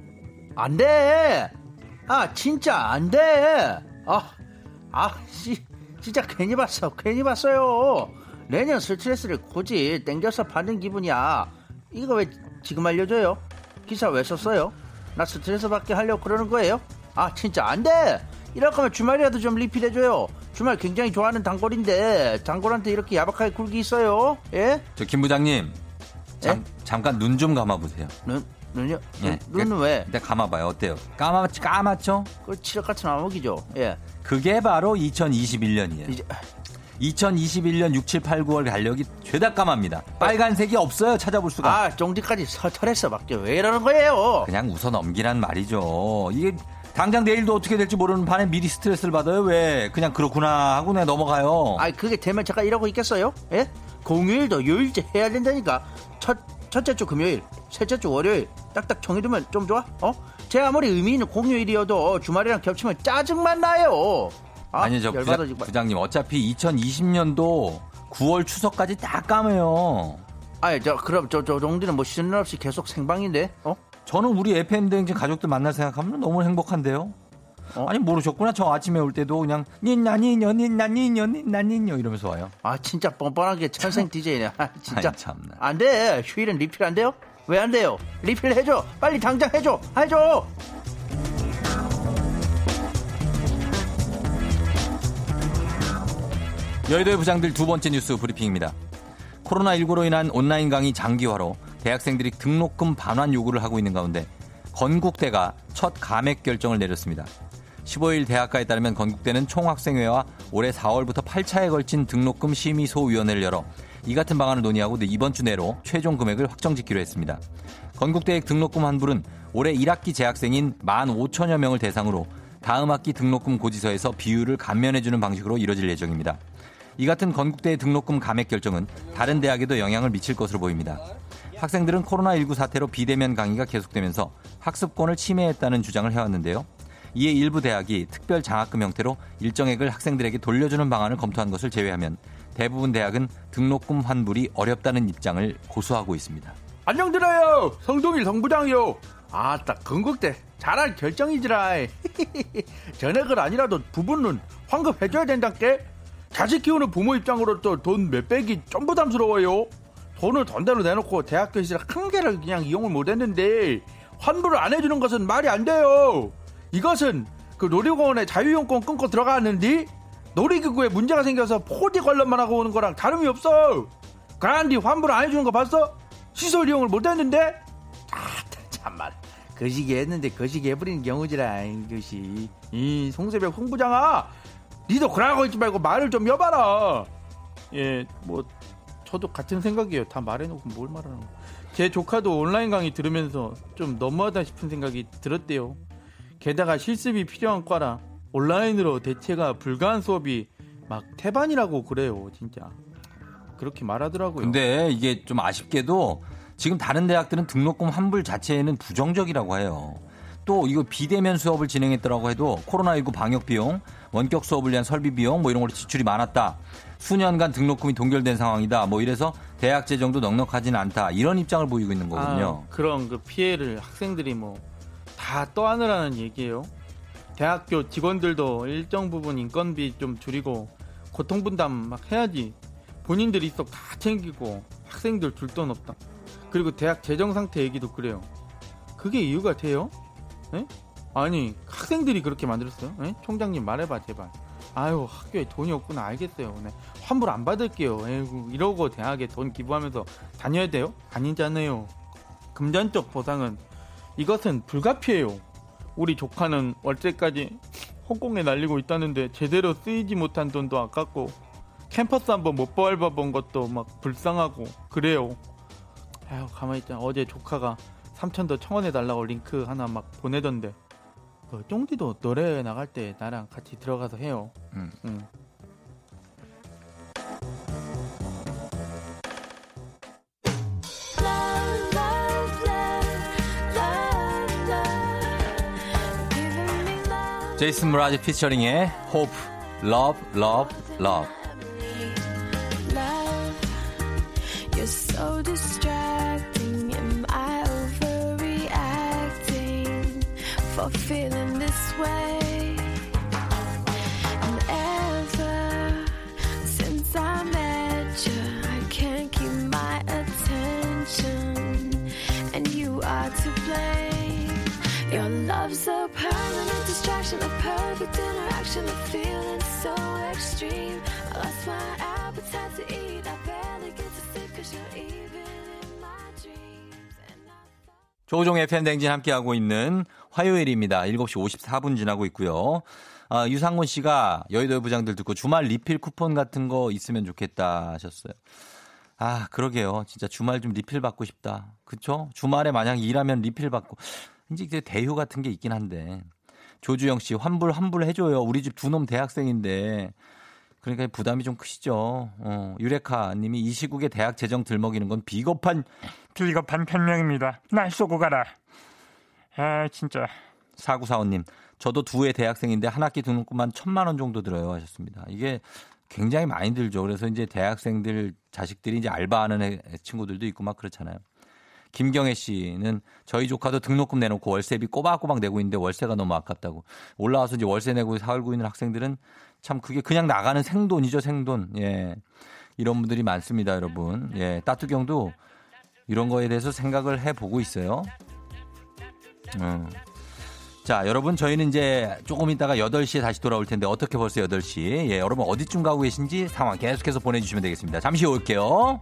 안 돼! 아, 진짜 안 돼! 아, 아, 씨, 진짜 괜히 봤어, 괜히 봤어요. 내년 스트레스를 굳이 땡겨서 받는 기분이야. 이거 왜 지금 알려줘요? 기사 왜 썼어요? 나 스트레스 받게 하려고 그러는 거예요? 아 진짜 안 돼! 이럴 거면 주말이라도 좀 리필해줘요. 주말 굉장히 좋아하는 단골인데 단골한테 이렇게 야박하게 굴기 있어요? 예? 저 김 부장님 잠, 예? 잠깐 눈 좀 감아보세요. 눈? 눈요? 예. 눈, 은 왜? 일단 감아봐요. 어때요? 까마, 까맣죠? 그 칠흑 같은 암흑이죠. 예. 그게 바로 2021년이에요. 이제 2021년 6, 7, 8, 9월 달력이 죄다 까맙니다. 빨간색이 없어요. 찾아볼 수가. 아, 쫑디까지 서털했어. 밖에 왜 이러는 거예요? 그냥 웃어 넘기란 말이죠. 이게 당장 내일도 어떻게 될지 모르는 반에 미리 스트레스를 받아요. 왜? 그냥 그렇구나 하고 내 넘어가요. 아, 그게 되면 제가 이러고 있겠어요? 예? 공휴일도 요일제 해야 된다니까. 첫 첫째 주 금요일, 셋째 주 월요일 딱딱 정해두면 좀 좋아? 어? 제 아무리 의미 있는 공휴일이어도 주말이랑 겹치면 짜증만 나요. 아, 니저 부장, 부장님 어차피 2020년도 9월 추석까지 딱 까매요. 아니 저 그럼 저 저 정도는 뭐 쉬는 날 없이 계속 생방인데 어? 저는 우리 FM 대행진 가족들 만날 생각하면 너무 행복한데요. 어? 아니 모르셨구나. 저 아침에 올 때도 그냥 닌나 니녀 닌나 니녀 닌나 니녀 이러면서 와요. 아 진짜 뻔뻔하게 천생 DJ네. 아, 진짜 참나. 안 돼. 휴일은 리필 안 돼요? 왜 안 돼요? 리필 해줘. 빨리 당장 해줘. 해줘. 여의도의 부장들 두 번째 뉴스 브리핑입니다. 코로나19로 인한 온라인 강의 장기화로 대학생들이 등록금 반환 요구를 하고 있는 가운데 건국대가 첫 감액 결정을 내렸습니다. 15일 대학가에 따르면 건국대는 총학생회와 올해 4월부터 8차에 걸친 등록금 심의 소위원회를 열어 이 같은 방안을 논의하고 이번 주 내로 최종 금액을 확정짓기로 했습니다. 건국대의 등록금 환불은 올해 1학기 재학생인 1만 5천여 명을 대상으로 다음 학기 등록금 고지서에서 비율을 감면해주는 방식으로 이뤄질 예정입니다. 이 같은 건국대의 등록금 감액 결정은 다른 대학에도 영향을 미칠 것으로 보입니다. 학생들은 코로나19 사태로 비대면 강의가 계속되면서 학습권을 침해했다는 주장을 해왔는데요. 이에 일부 대학이 특별 장학금 형태로 일정액을 학생들에게 돌려주는 방안을 검토한 것을 제외하면 대부분 대학은 등록금 환불이 어렵다는 입장을 고수하고 있습니다. 안녕드려요 성동일 성부장이요 아따 건국대 잘할 결정이지라 [laughs] 전액을 아니라도 부분은 환급해줘야 된다께 자식 키우는 부모 입장으로 또 돈 몇백이 좀 부담스러워요. 돈을 돈대로 내놓고 대학교 시절 한 개를 그냥 이용을 못했는데 환불을 안 해주는 것은 말이 안 돼요. 이것은 그 놀이공원에 자유이용권 끊고 들어갔는데 놀이기구에 문제가 생겨서 포디 관련만 하고 오는 거랑 다름이 없어. 그란디 환불 안 해주는 거 봤어? 시설 이용을 못했는데? 아 참말. 거시기 했는데 거시기 해버리는 경우지라 이것이. 이 송세벽 홍부장아 니도 그러고 있지 말고 말을 좀 여봐라. 예 뭐 저도 같은 생각이에요. 다 말해놓고 뭘 말하는 거 제 조카도 온라인 강의 들으면서 좀 너무하다 싶은 생각이 들었대요. 게다가 실습이 필요한 과라 온라인으로 대체가 불가한 수업이 막 태반이라고 그래요 진짜. 그렇게 말하더라고요. 근데 이게 좀 아쉽게도 지금 다른 대학들은 등록금 환불 자체에는 부정적이라고 해요. 또 이거 비대면 수업을 진행했더라고 해도 코로나19 방역 비용, 원격 수업을 위한 설비 비용 뭐 이런 걸로 지출이 많았다. 수년간 등록금이 동결된 상황이다. 뭐 이래서 대학 재정도 넉넉하지는 않다. 이런 입장을 보이고 있는 거거든요. 아, 그런 그 피해를 학생들이 뭐 다 떠안으라는 얘기예요. 대학교 직원들도 일정 부분 인건비 좀 줄이고 고통 분담 막 해야지. 본인들 입속 다 챙기고 학생들 줄 돈 없다. 그리고 대학 재정 상태 얘기도 그래요. 그게 이유가 돼요? 에? 아니 학생들이 그렇게 만들었어요? 에? 총장님 말해봐 제발. 아유 학교에 돈이 없구나 알겠어요. 네. 환불 안 받을게요. 에이구 이러고 대학에 돈 기부하면서 다녀야 돼요? 아니잖아요. 금전적 보상은 이것은 불가피해요. 우리 조카는 월세까지 홍콩에 날리고 있다는데 제대로 쓰이지 못한 돈도 아깝고 캠퍼스 한번 못 밟아본 것도 막 불쌍하고 그래요. 아유 가만히 있자 어제 조카가 삼천도 청원해 달라고 링크 하나 막 보내던데 그 쫑디도 노래 나갈 때 나랑 같이 들어가서 해요. 음. 응. 제이슨 브라지 피처링의 Hope, Love, Love, Love. 조종의 팬댕진 함께하고 있는 화요일입니다. 7시 54분 지나고 있고요. 아, 유상곤 씨가 여의도 부장들 듣고 주말 리필 쿠폰 같은 거 있으면 좋겠다 하셨어요. 아, 그러게요. 진짜 주말 좀 리필 받고 싶다. 그쵸? 주말에 만약 일하면 리필 받고. 이제 대휴 같은 게 있긴 한데. 조주영 씨, 환불, 환불 해줘요. 우리 집 두 놈 대학생인데. 그러니까 부담이 좀 크시죠. 어, 유레카 님이 이 시국에 대학 재정 들먹이는 건 비겁한, 비겁한 변명입니다. 날 쏘고 가라. 아, 진짜. 사구사오님, 저도 두해 대학생인데 한 학기 등록금만 천만 원 정도 들어요 하셨습니다. 이게 굉장히 많이 들죠. 그래서 이제 대학생들 자식들이 이제 알바하는 애- 친구들도 있고 막 그렇잖아요. 김경애 씨는 저희 조카도 등록금 내놓고 월세비 꼬박꼬박 내고 있는데 월세가 너무 아깝다고 올라와서 이제 월세 내고 살고 있는 학생들은 참 그게 그냥 나가는 생돈이죠 생돈. 예. 이런 분들이 많습니다, 여러분. 예. 따뚜경도 이런 거에 대해서 생각을 해 보고 있어요. 음. 자, 여러분, 저희는 이제 조금 있다가 8시에 다시 돌아올 텐데, 어떻게 벌써 8시? 예, 여러분 어디쯤 가고 계신지 상황 계속해서 보내주시면 되겠습니다. 잠시 올게요.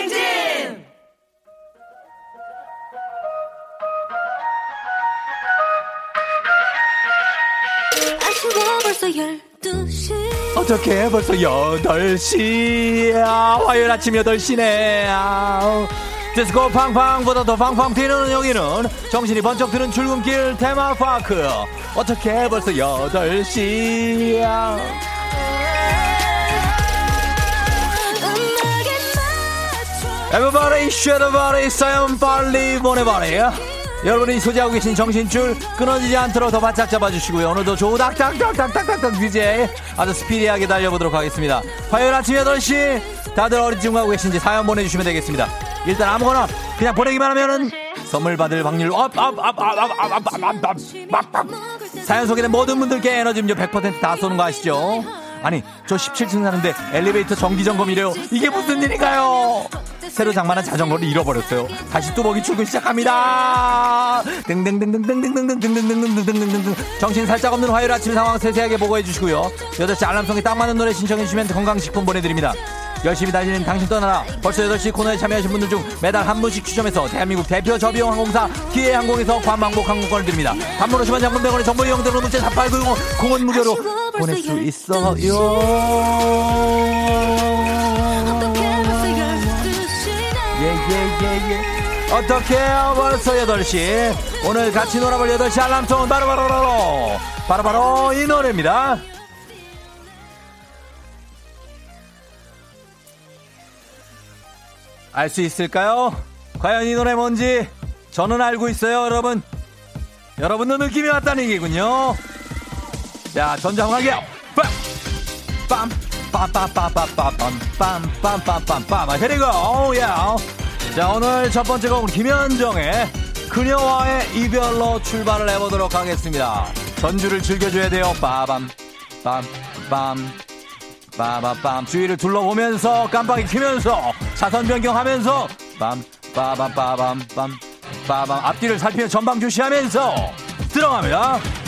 어떻게 벌써 8시야 화요일 아침 8시네 아우. 디스코 팡팡보다 더 팡팡 튀는 여기는 정신이 번쩍 드는 출근길 테마파크 어떻게 벌써 8시야 음악에 맞춰. Everybody, shut 사연 빨리 보내버리 여러분이 소지하고 계신 정신줄 끊어지지 않도록 더 바짝 잡아주시고요 오늘도 조닥닥닥닥닥닥닥 DJ 아주 스피디하게 달려보도록 하겠습니다 화요일 아침 8시 다들 가고 계신지 사연 보내주시면 되겠습니다 일단 아무거나 그냥 보내기만 하면은 선물 받을 확률 업업업업업업업업업 사연 소개된 모든 분들께 에너지 음료 100%다 쏘는 거 아시죠? 아니 저 17층 사는데 엘리베이터 정기 점검이래요 이게 무슨 일인가요? 새로 장만한 자전거를 잃어버렸어요 다시 뚜벅이 출근 시작합니다 등등등등등등등등등등등등등등 정신 살짝 없는 화요일 아침 상황 세세하게 보고해 주시고요 8시 알람송에 딱 맞는 노래 신청해 주시면 건강식품 보내드립니다 열심히 달리는 당신 떠나라. 벌써 8시 코너에 참여하신 분들 중 매달 한 분씩 추첨해서 대한민국 대표 저비용 항공사 기회항공에서 관망복 항공권을 드립니다. 단문 50원 장문 100원의 정보 이용들로 문자 4890 공은 무료로 보낼 수 있어요. 어떻게 벌써 12시네. 예예 예 예. 어떻게 벌써 8시? 오늘 같이 놀아볼 8시 알람송 바로바로바로. 바로바로 이 노래입니다 알 수 있을까요? 과연 이 노래 뭔지 저는 알고 있어요 여러분 여러분도 느낌이 왔다는 얘기군요 자 전자홍하게요 빰 빰빰빰빰빰빰빰빰빰빰빰 그리고 오야 자 오늘 첫 번째 곡은 김현정의 그녀와의 이별로 출발을 해보도록 하겠습니다 전주를 즐겨줘야 돼요 빠밤 빰빰 빠바빰 주위를 둘러보면서 깜빡이 켜면서 차선 변경하면서 빰 빠밤 빠밤 빰 빠밤 앞뒤를 살피며 전방 주시하면서 들어갑니다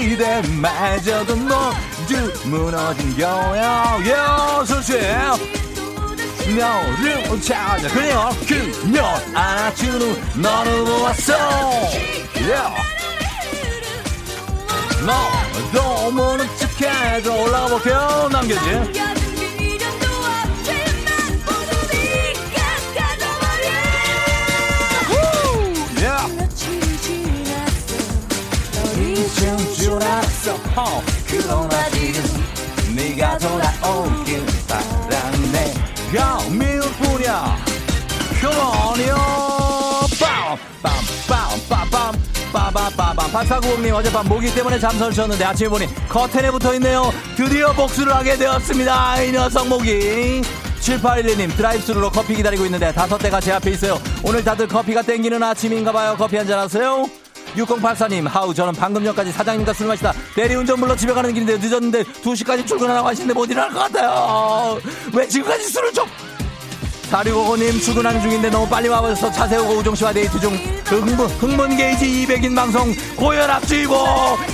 기대마저도 모두 무너진 거야. 여수씨 너를 찾아. 그래요. 그녀 안아주는 너를 보았어? yeah. 너도 모른 척해서 올라가 볼게요. 남겨지. 남겨진 yeah. 놓치지 않았어. 너를 잊은 줄 알았어 어, 그러나 지금 네가 돌아오길 바라네. 야 미울 뿐이야. Come on yo. 빰빰빰빰빰 빠바빠밤 박사구공님 어젯밤 모기 때문에 잠 설 쳤는데 아침에 보니 커튼에 붙어있네요. 드디어 복수를 하게 되었습니다. 이 녀석 모기. 7812님 드라이브스루로 커피 기다리고 있는데 다섯 대가 제 앞에 있어요. 오늘 다들 커피가 땡기는 아침인가봐요. 커피 한잔 하세요 6084님 하우 저는 방금 전까지 사장님과 술 마시다 대리운전 불러 집에 가는 길인데 늦었는데 2시까지 출근하라고 하시는데 못 일어날 것 같아요. 왜 지금까지 술을 좀 4655님 출근하는 중인데 너무 빨리 와버려서 차 세우고 우정씨와 데이트 중. 흥분, 흥분 게이지 200인 방송 고혈압주의보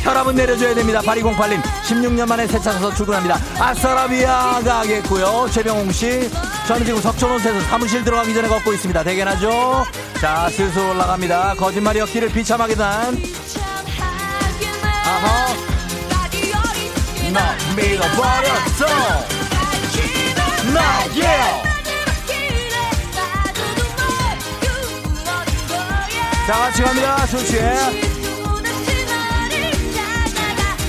혈압은 내려줘야 됩니다. 8208님 16년 만에 새차 사서 출근합니다. 아싸라비아 가겠고요. 최병홍씨 저는 지금 석촌호수에서 사무실 들어가기 전에 걷고 있습니다. 대견하죠? 자 슬슬 올라갑니다. 거짓말이었기를 비참하게 단 아하. 나 믿어버렸어. 나예 다 같이 갑니다. 조치에.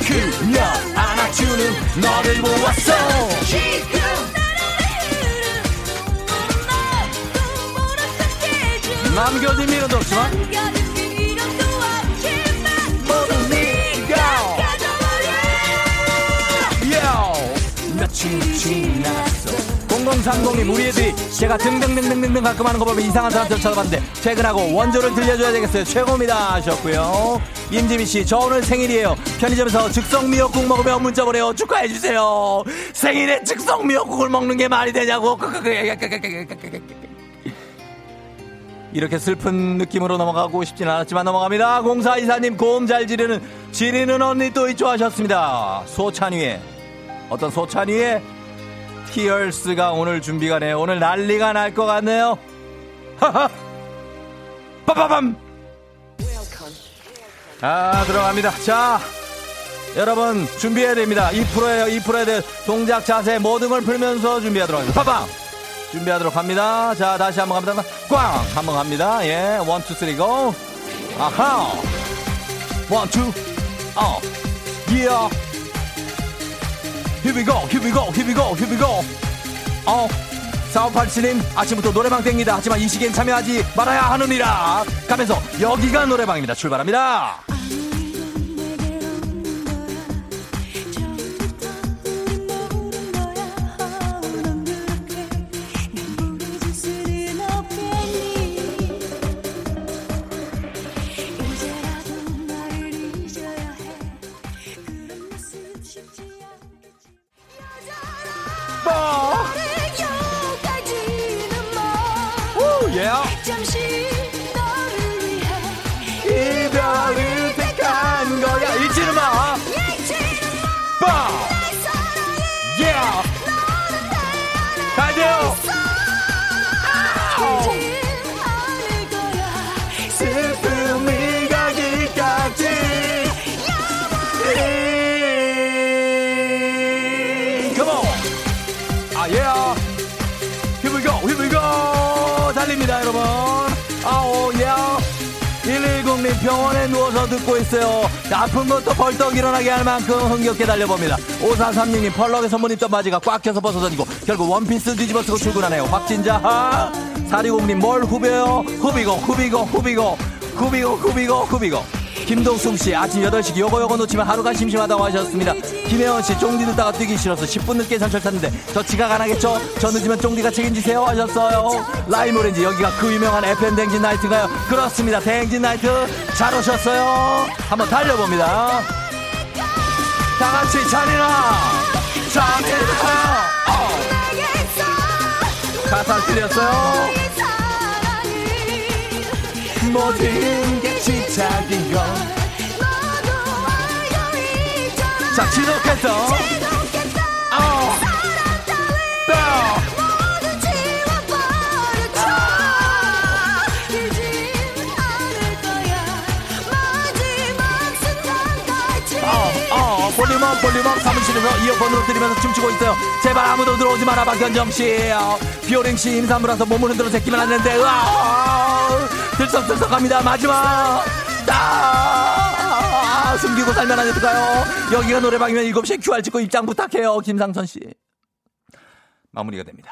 그녀 안아주는 너를 보았어. 남겨진 미련도 없지만 지나 0030님 우리 애들이 제가 등등등등등등 가끔 하는 거 보면 이상한 사람처럼 쳐다봤는데 퇴근하고 원조를 들려줘야 되겠어요. 최고입니다. 하셨고요. 임지민씨 저 오늘 생일이에요. 편의점에서 즉석 미역국 먹으며 문자 보내요. 축하해주세요. 생일에 즉석 미역국을 먹는 게 말이 되냐고. [laughs] 이렇게 슬픈 느낌으로 넘어가고 싶진 않았지만 넘어갑니다. 공사 이사님 고음 잘 지르는 지리는 언니 또 이초하셨습니다. 소찬위의 어떤 소찬위의 티얼스가 오늘 준비가 네요 오늘 난리가 날 것 같네요. 하하. 빠바밤. 아 들어갑니다. 자 여러분 준비해야 됩니다. 2%예요. 2%에 대해 동작 자세 모든 걸 풀면서 준비하도록 하겠습니다. 빠밤. 준비하도록 합니다. 자, 다시 한번 갑니다. 꽝! 한번 갑니다. 예, one, two, three, go! 아하! one, two, 어, 예! Here we go, here we go, here we go, here we go! 어, 4587님, 아침부터 노래방 땡깁니다. 하지만 이 시기엔 참여하지 말아야 하느니라! 가면서 여기가 노래방입니다. 출발합니다! 병원에 누워서 듣고 있어요. 아픈 것도 벌떡 일어나게 할 만큼 흥겹게 달려봅니다. 5436님 펄럭에 선물 입던 바지가 꽉 껴서 벗어졌고 결국 원피스 뒤집어 쓰고 출근하네요. 확진자 하! 420님 뭘 후벼요? 후비고 후비고 후비고 후비고 후비고 후비고 김동숙 씨 아침 8시 요거 요거 놓치면 하루가 심심하다고 하셨습니다. 김혜원 씨 쫑디 듣다가 뛰기 싫어서 10분 늦게 전철 탔는데 저 지각 안 하겠죠? 저 늦으면 쫑디가 책임지세요 하셨어요. 라임 오렌지 여기가 그 유명한 FM 댕진 나이트가요? 그렇습니다. 댕진 나이트 잘 오셨어요. 한번 달려봅니다. 다 같이 잔이나 잔이나 어. 가사 틀렸어요. 모든 게 집착인 건. 자, 지독했어. 어. 또. 어, 어, 볼륨업, 볼륨업 사무실에서 이어폰으로 들으면서 춤추고 있어요. 제발 아무도 들어오지 마라, 박현정 씨. 어, 비오링 씨 임산부라서 몸을 흔들어 제끼면 안 되는데, 으아, 들썩들썩 합니다. 마지막. 아, 숨기고 살면 안 될까요? 여기가 노래방이면 7시에 QR 찍고 입장 부탁해요. 김상선 씨. 마무리가 됩니다.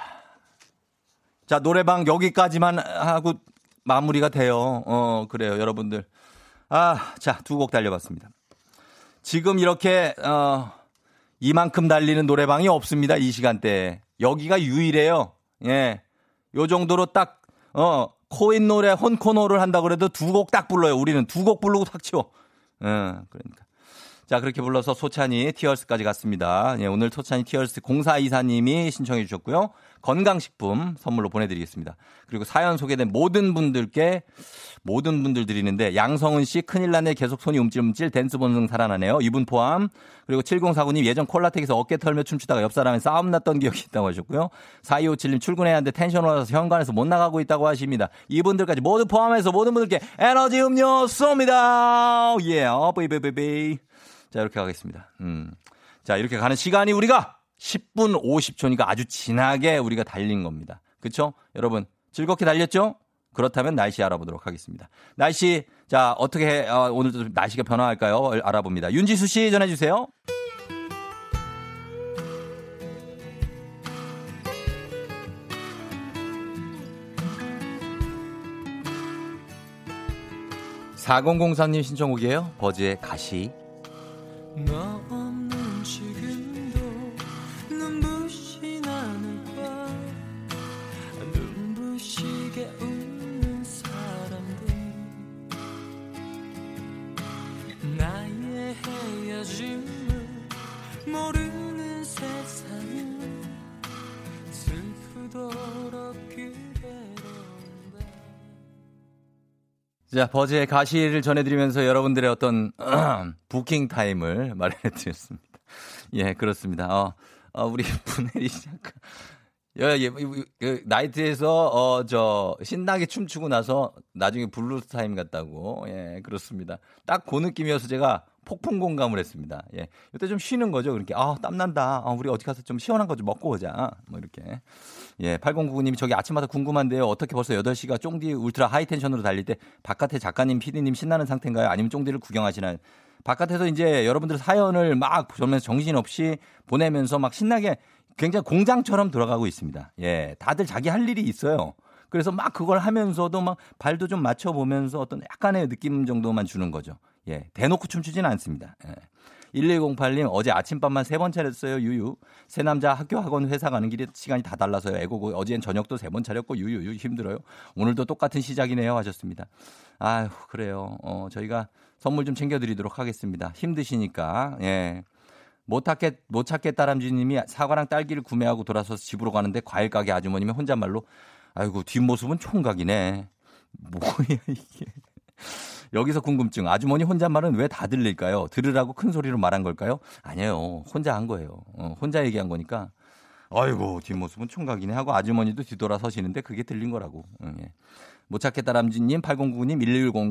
자, 노래방 여기까지만 하고 마무리가 돼요. 어, 그래요, 여러분들. 아, 자, 두 곡 달려봤습니다. 지금 이렇게, 어, 이만큼 달리는 노래방이 없습니다. 이 시간대에. 여기가 유일해요. 예. 요 정도로 딱, 어, 코인 노래, 혼코노를 한다고 그래도 두 곡 딱 불러요. 우리는 두 곡 부르고 탁 치워. 예, 그러니까. 자, 그렇게 불러서 소찬이 티얼스까지 갔습니다. 예, 오늘 소찬이 티얼스 공사 이사님이 신청해 주셨고요. 건강식품 선물로 보내드리겠습니다. 그리고 사연 소개된 모든 분들께 모든 분들 드리는데 양성은 씨 큰일 났네 계속 손이 움찔움찔 댄스 본능 살아나네요. 이분 포함 그리고 7049님 예전 콜라텍에서 어깨 털며 춤추다가 옆 사람이 싸움 났던 기억이 있다고 하셨고요. 4257님 출근해야 하는데 텐션 올라서 현관에서 못 나가고 있다고 하십니다. 이분들까지 모두 포함해서 모든 분들께 에너지 음료 쏩니다. 예, 어, baby baby. 자, 이렇게 가겠습니다. 음. 자, 이렇게 가는 시간이 우리가 10분 50초니까 아주 진하게 우리가 달린 겁니다. 그쵸? 여러분, 즐겁게 달렸죠? 그렇다면 날씨 알아보도록 하겠습니다. 날씨, 자, 어떻게, 어, 오늘도 날씨가 변화할까요? 알아봅니다. 윤지수 씨 전해주세요. (4004님) 신청곡이에요 버즈의 가시 너 자, 버즈의 가시를 전해드리면서 여러분들의 어떤 [clears throat] 부킹 타임을 마련해드렸습니다. 예, 그렇습니다. 어, 어 우리 [laughs] 분해리 잠깐. 예, 예, 그 나이트에서 어 저 신나게 춤추고 나서 나중에 블루스 타임 같다고 예 그렇습니다. 딱 그 느낌이어서 제가 폭풍 공감을 했습니다. 예. 이때 좀 쉬는 거죠. 그렇게 아, 땀 난다. 아, 우리 어디 가서 좀 시원한 거 좀 먹고 오자. 뭐 이렇게. 예, 8099님이 저기 아침마다 궁금한데요. 어떻게 벌써 8시가 쫑디 울트라 하이텐션으로 달릴 때 바깥에 작가님, PD님 신나는 상태인가요? 아니면 쫑디를 구경하시나요? 바깥에서 이제 여러분들 사연을 막 보면서 정신없이 보내면서 막 신나게 굉장히 공장처럼 돌아가고 있습니다. 예, 다들 자기 할 일이 있어요. 그래서 막 그걸 하면서도 막 발도 좀 맞춰보면서 어떤 약간의 느낌 정도만 주는 거죠. 예, 대놓고 춤추지는 않습니다. 예. 1108님 어제 아침밥만 세 번 차렸어요 유유. 새 남자 학교 학원 회사 가는 길에 시간이 다 달라서요. 애고고 어제는 저녁도 세 번 차렸고 유유유 힘들어요. 오늘도 똑같은 시작이네요 하셨습니다. 아휴 그래요. 어 저희가 선물 좀 챙겨드리도록 하겠습니다. 힘드시니까 예. 못 찾겠, 못 찾겠다람쥐님이 사과랑 딸기를 구매하고 돌아서서 집으로 가는데 과일 가게 아주머님이 혼잣말로 아이고 뒷모습은 총각이네. 뭐야 이게 여기서 궁금증. 아주머니 혼잣말은 왜 다 들릴까요? 들으라고 큰 소리로 말한 걸까요? 아니에요. 혼자 한 거예요. 어, 혼자 얘기한 거니까. 아이고, 뒷모습은 총각이네 하고 아주머니도 뒤돌아 서시는데 그게 들린 거라고. 응, 예. 못 찾겠다 람쥐님, 8099님,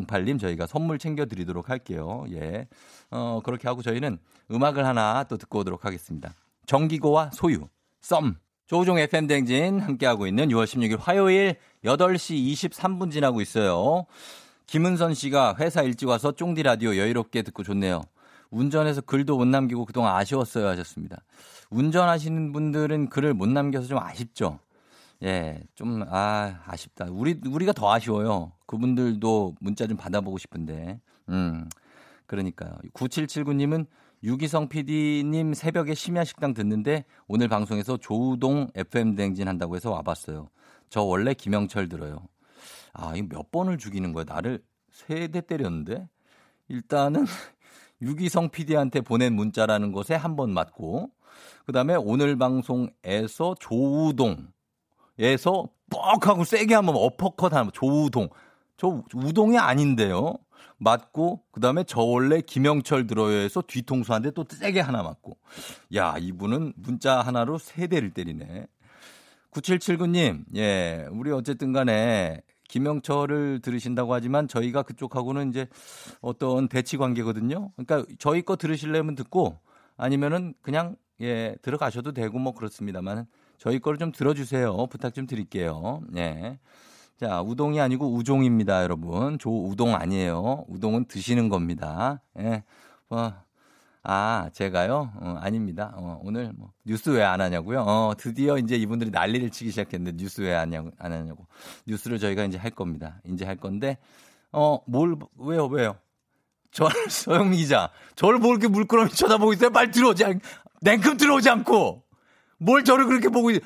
1108님 저희가 선물 챙겨드리도록 할게요. 예. 어, 그렇게 하고 저희는 음악을 하나 또 듣고 오도록 하겠습니다. 정기고와 소유, 썸. 조우종 FM댕진 함께하고 있는 6월 16일 화요일 8시 23분 지나고 있어요. 김은선 씨가 회사 일찍 와서 쫑디 라디오 여유롭게 듣고 좋네요. 운전해서 글도 못 남기고 그동안 아쉬웠어요 하셨습니다. 운전하시는 분들은 글을 못 남겨서 좀 아쉽죠. 예, 좀, 아, 아쉽다. 우리, 우리가 더 아쉬워요. 그분들도 문자 좀 받아보고 싶은데. 음, 그러니까요. 9779님은 유기성 PD님 새벽에 심야 식당 듣는데 오늘 방송에서 조우동 FM 댕진 한다고 해서 와봤어요. 저 원래 김영철 들어요. 아, 이거 몇 번을 죽이는 거야? 나를 세 대 때렸는데? 일단은 [laughs] 유기성 PD한테 보낸 문자라는 것에 한 번 맞고, 그 다음에 오늘 방송에서 조우동에서 뻑 하고 세게 한번 어퍼컷 하면 조우동. 저 우동이 아닌데요. 맞고, 그 다음에 저 원래 김영철 들어요에서 뒤통수한테 또 세게 하나 맞고. 야, 이분은 문자 하나로 세 대를 때리네. 9779님, 예, 우리 어쨌든 간에 김영철을 들으신다고 하지만 저희가 그쪽하고는 이제 어떤 대치 관계거든요. 그러니까 저희 거 들으실려면 듣고 아니면은 그냥 예, 들어가셔도 되고 뭐 그렇습니다만 저희 거를 좀 들어주세요. 부탁 좀 드릴게요. 예. 자, 우동이 아니고 우종입니다, 여러분. 조 우동 아니에요. 우동은 드시는 겁니다. 예. 뭐, 아, 제가요? 어, 아닙니다. 어, 오늘 뭐 뉴스 왜 안 하냐고요? 어, 드디어 이제 이분들이 난리를 치기 시작했는데 뉴스 왜 안 하냐고, 안 하냐고. 뉴스를 저희가 이제 할 겁니다. 이제 할 건데, 어, 뭘, 왜요, 왜요? 저, [laughs] 서영 기자, 저를 뭘 이렇게 물끄러미 쳐다보고 있어요? 빨리 들어오지, 않, 냉큼 들어오지 않고! 뭘 저를 그렇게 보고, 있,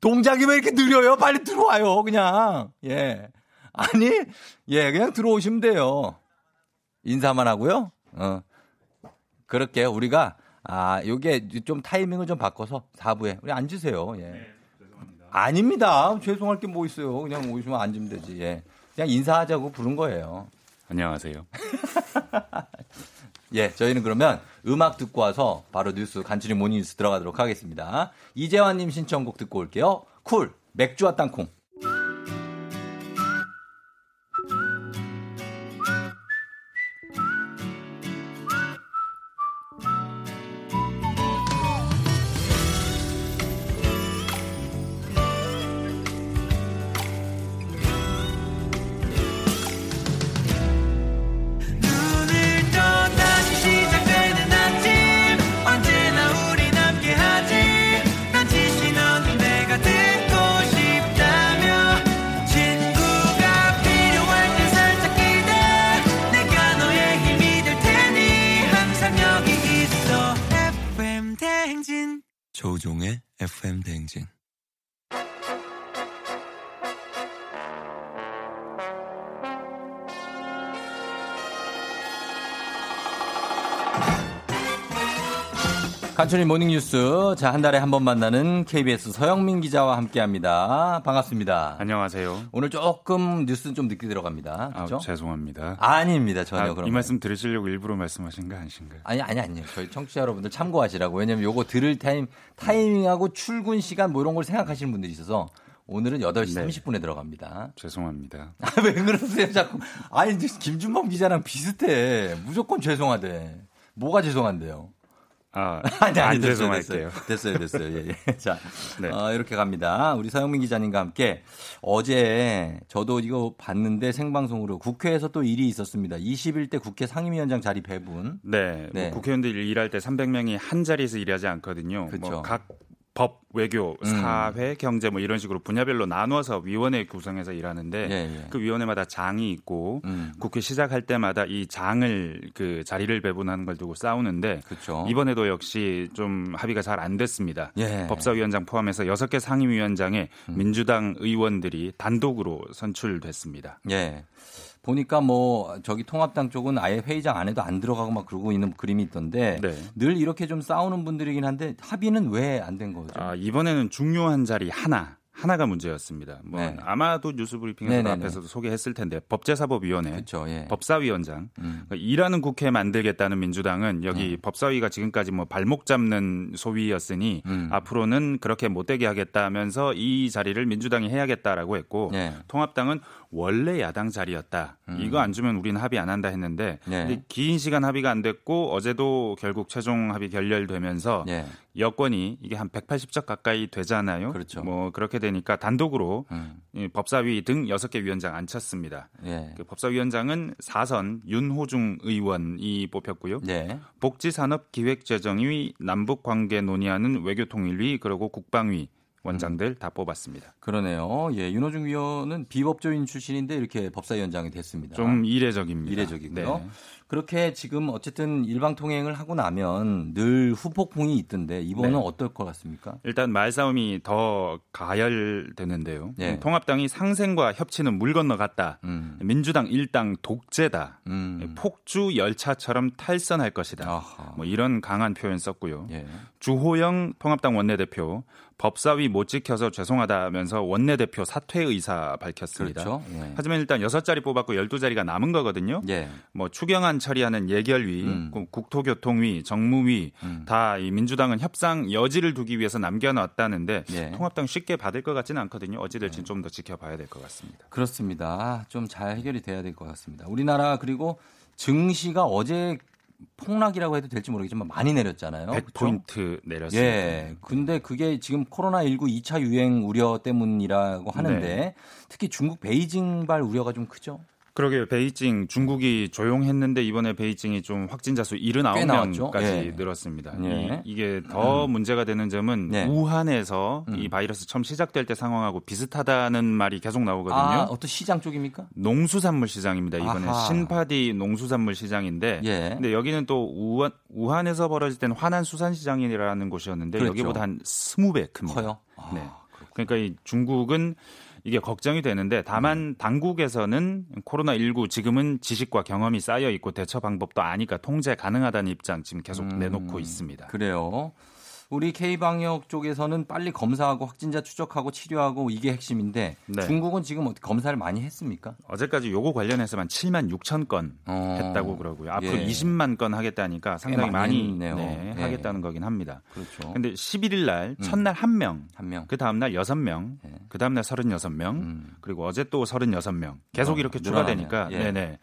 동작이 왜 이렇게 느려요? 빨리 들어와요, 그냥. 예. 아니, 예, 그냥 들어오시면 돼요. 인사만 하고요. 어. 그렇게 우리가 아, 요게 좀 타이밍을 좀 바꿔서 4부에 우리 앉으세요. 예. 네, 죄송합니다. 아닙니다. 죄송할 게 뭐 있어요. 그냥 오시면 앉으면 되지. 예. 그냥 인사하자고 부른 거예요. 안녕하세요. [laughs] 예, 저희는 그러면 음악 듣고 와서 바로 뉴스 간추린 모닝 뉴스 들어가도록 하겠습니다. 이재환님 신청곡 듣고 올게요. 쿨 맥주와 땅콩. 간추린 모닝뉴스. 자, 한 달에 한 번 만나는 KBS 서영민 기자와 함께 합니다. 반갑습니다. 안녕하세요. 오늘 조금 뉴스는 좀 늦게 들어갑니다. 아, 그죠? 죄송합니다. 아닙니다. 전혀 아, 그런 이 거. 말씀 들으시려고 일부러 말씀하신 거 아니신가요? 아니, 아니, 아니요. 저희 청취자 여러분들 참고하시라고. 왜냐면 요거 들을 타임, 타이밍하고 출근 시간 뭐 이런 걸 생각하시는 분들이 있어서 오늘은 8시 네. 30분에 들어갑니다. 죄송합니다. [laughs] 아, 왜 그러세요, 자꾸. 아니, 김준범 기자랑 비슷해. 무조건 죄송하대. 뭐가 죄송한데요? 아, [laughs] 아니, 됐어요, 죄송할게요. 됐어요, 됐어요. 됐어요. 예, 예. 자, [laughs] 네. 어, 이렇게 갑니다. 우리 서영민 기자님과 함께 어제 저도 이거 봤는데 생방송으로 국회에서 또 일이 있었습니다. 21대 국회 상임위원장 자리 배분. 네, 네. 뭐 국회의원들 일할 때 300명이 한 자리에서 일하지 않거든요. 그쵸. 뭐각 법, 외교, 음. 사회, 경제 뭐 이런 식으로 분야별로 나누어서 위원회 구성해서 일하는데 예, 예. 그 위원회마다 장이 있고 음. 국회 시작할 때마다 이 장을 그 자리를 배분하는 걸 두고 싸우는데 그렇죠. 이번에도 역시 좀 합의가 잘 안 됐습니다. 예. 법사위원장 포함해서 6개 상임위원장에 음. 민주당 의원들이 단독으로 선출됐습니다. 예. 보니까 뭐 저기 통합당 쪽은 아예 회의장 안에도 안 들어가고 막 그러고 있는 그림이 있던데 네. 늘 이렇게 좀 싸우는 분들이긴 한데 합의는 왜 안 된 거죠? 아, 이번에는 중요한 자리 하나 하나가 문제였습니다. 뭐 네. 아마도 뉴스브리핑에서 네네네. 앞에서도 소개했을 텐데 법제사법위원회 그렇죠. 예. 법사위원장 음. 그러니까 일하는 국회 만들겠다는 민주당은 여기 법사위가 지금까지 뭐 발목 잡는 소위였으니 음. 앞으로는 그렇게 못되게 하겠다면서 이 자리를 민주당이 해야겠다라고 했고 예. 통합당은 원래 야당 자리였다. 이거 안 주면 우리는 합의 안 한다 했는데 음. 네. 근데 긴 시간 합의가 안 됐고 어제도 결국 최종 합의 결렬되면서 예. 여권이 이게 한 180석 가까이 되잖아요. 그렇죠. 뭐 그렇게 되니까 단독으로 음. 이 법사위 등 6개 위원장 앉혔습니다. 예. 그 법사위원장은 4선 윤호중 의원이 뽑혔고요. 네. 복지산업기획재정위 남북관계 논의하는 외교통일위 그리고 국방위 원장들 다 뽑았습니다. 그러네요. 예, 윤호중 위원은 비법조인 출신인데 이렇게 법사위원장이 됐습니다. 좀 이례적입니다. 이례적이고요. 네. 그렇게 지금 어쨌든 일방 통행을 하고 나면 늘 후폭풍이 있던데 이번은 네. 어떨 것 같습니까? 일단 말싸움이 더 가열되는데요. 예. 통합당이 상생과 협치는 물 건너갔다. 음. 민주당 일당 독재다. 음. 폭주 열차처럼 탈선할 것이다. 아하. 뭐 이런 강한 표현 썼고요. 예. 주호영 통합당 원내대표 법사위 못 지켜서 죄송하다면서 원내대표 사퇴 의사 밝혔습니다. 그렇죠. 예. 하지만 일단 6자리 뽑았고 12자리가 남은 거거든요. 예. 뭐 추경안 처리하는 예결위, 음. 그 국토교통위, 정무위 음. 다이 민주당은 협상 여지를 두기 위해서 남겨놨다는데 예. 통합당 쉽게 받을 것 같지는 않거든요. 어찌 될지 좀 더 지켜봐야 될 것 같습니다. 그렇습니다. 좀 잘 해결이 돼야 될 것 같습니다. 우리나라 그리고 증시가 어제 폭락이라고 해도 될지 모르겠지만 많이 내렸잖아요. 그렇죠? 100포인트 내렸습니다. 예. 근데 그게 지금 코로나19 2차 유행 우려 때문이라고 하는데 네. 특히 중국 베이징발 우려가 좀 크죠. 그러게요. 베이징 중국이 조용했는데 이번에 베이징이 좀 확진자 수꽤 나왔죠. 79명까지 예. 늘었습니다. 예. 이, 게더 문제가 되는 점은 네. 우한에서 음. 이 바이러스 처음 시작될 때 상황하고 비슷하다는 말이 계속 나오거든요. 아, 어떤 시장 쪽입니까? 농수산물 시장입니다. 이번에 아하. 신파디 농수산물 시장인데 예. 근데 여기는 또 우한, 우한에서 벌어질 때는 화난 수산 시장이라는 곳이었는데 그렇죠. 여기보다 한 20배 큽니다. 커요. 아, 네. 그러니까 이 중국은 이게 걱정이 되는데 다만 당국에서는 코로나19 지금은 지식과 경험이 쌓여 있고 대처 방법도 아니까 통제 가능하다는 입장 지금 계속 음, 내놓고 있습니다. 그래요. 우리 K방역 쪽에서는 빨리 검사하고 확진자 추적하고 치료하고 이게 핵심인데 네. 중국은 지금 어떻게 검사를 많이 했습니까? 어제까지 요거 관련해서만 7만 6천 건 어. 했다고 그러고요. 앞으로 예. 20만 건 하겠다니까 상당히 많이. 네, 예. 하겠다는 거긴 합니다. 그렇죠. 근데 11일 날 음. 첫날 한 명, 한 명. 그 다음 날 6명, 예. 그 다음 날 36명, 음. 그리고 어제 또 36명. 계속 어, 이렇게. 추가되니까 예. 네네.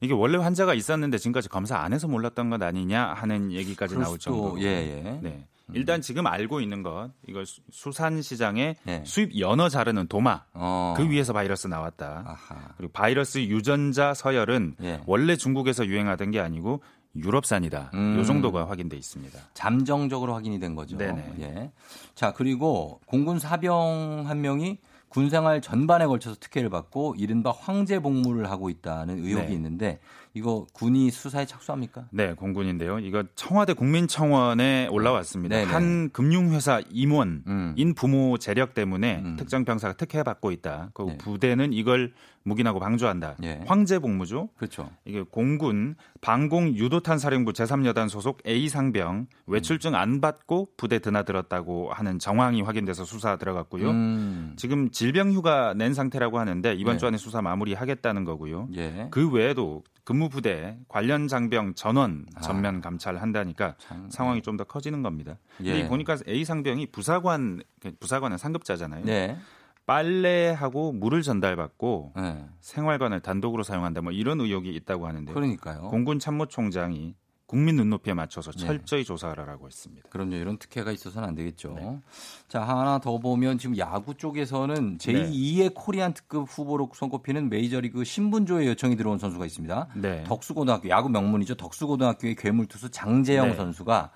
이게 원래 환자가 있었는데 지금까지 검사 안 해서 몰랐던 것 아니냐 하는 얘기까지 나올 정도로. 예, 예. 네. 일단 지금 알고 있는 것 이거 수- 수산 시장에 예. 수입 연어 자르는 도마 어. 그 위에서 바이러스 나왔다. 아하. 그리고 바이러스 유전자 서열은 예. 원래 중국에서 유행하던 게 아니고 유럽산이다. 음. 요 정도가 확인돼 있습니다. 잠정적으로 확인이 된 거죠. 네네. 예. 자, 그리고 공군 사병 한 명이 군생활 전반에 걸쳐서 특혜를 받고 이른바 황제 복무를 하고 있다는 의혹이 네. 있는데 이거 군이 수사에 착수합니까? 네, 공군인데요. 이거 청와대 국민청원에 올라왔습니다. 네네. 한 금융회사 임원인 음. 부모 재력 때문에 음. 특정 병사가 특혜받고 있다. 그 네. 부대는 이걸 묵인하고 방조한다. 예. 황제 복무죠. 그렇죠. 이게 공군 방공 유도탄 사령부 제3여단 소속 A 상병 외출증 안 받고 부대 드나들었다고 하는 정황이 확인돼서 수사 들어갔고요. 음. 지금 질병 휴가 낸 상태라고 하는데 이번 네. 주 안에 수사 마무리하겠다는 거고요. 예. 그 외에도 근무부대 관련 장병 전원 아. 전면 감찰한다니까 참, 상황이 좀 더 커지는 겁니다. 근데 예. 이 보니까 A 상병이 부사관 부사관은 상급자잖아요. 네. 빨래하고 물을 전달받고 네. 생활관을 단독으로 사용한다 뭐 이런 의혹이 있다고 하는데 그러니까요. 공군 참모총장이 국민 눈높이에 맞춰서 네. 철저히 조사하라고 했습니다. 그럼요. 이런 특혜가 있어서는 안 되겠죠. 네. 자, 하나 더 보면 지금 야구 쪽에서는 제2의 코리안 특급 후보로 손꼽히는 메이저리그 신분조에 요청이 들어온 선수가 있습니다. 네. 덕수고등학교 야구 명문이죠. 덕수고등학교의 괴물투수 장재영 네. 선수가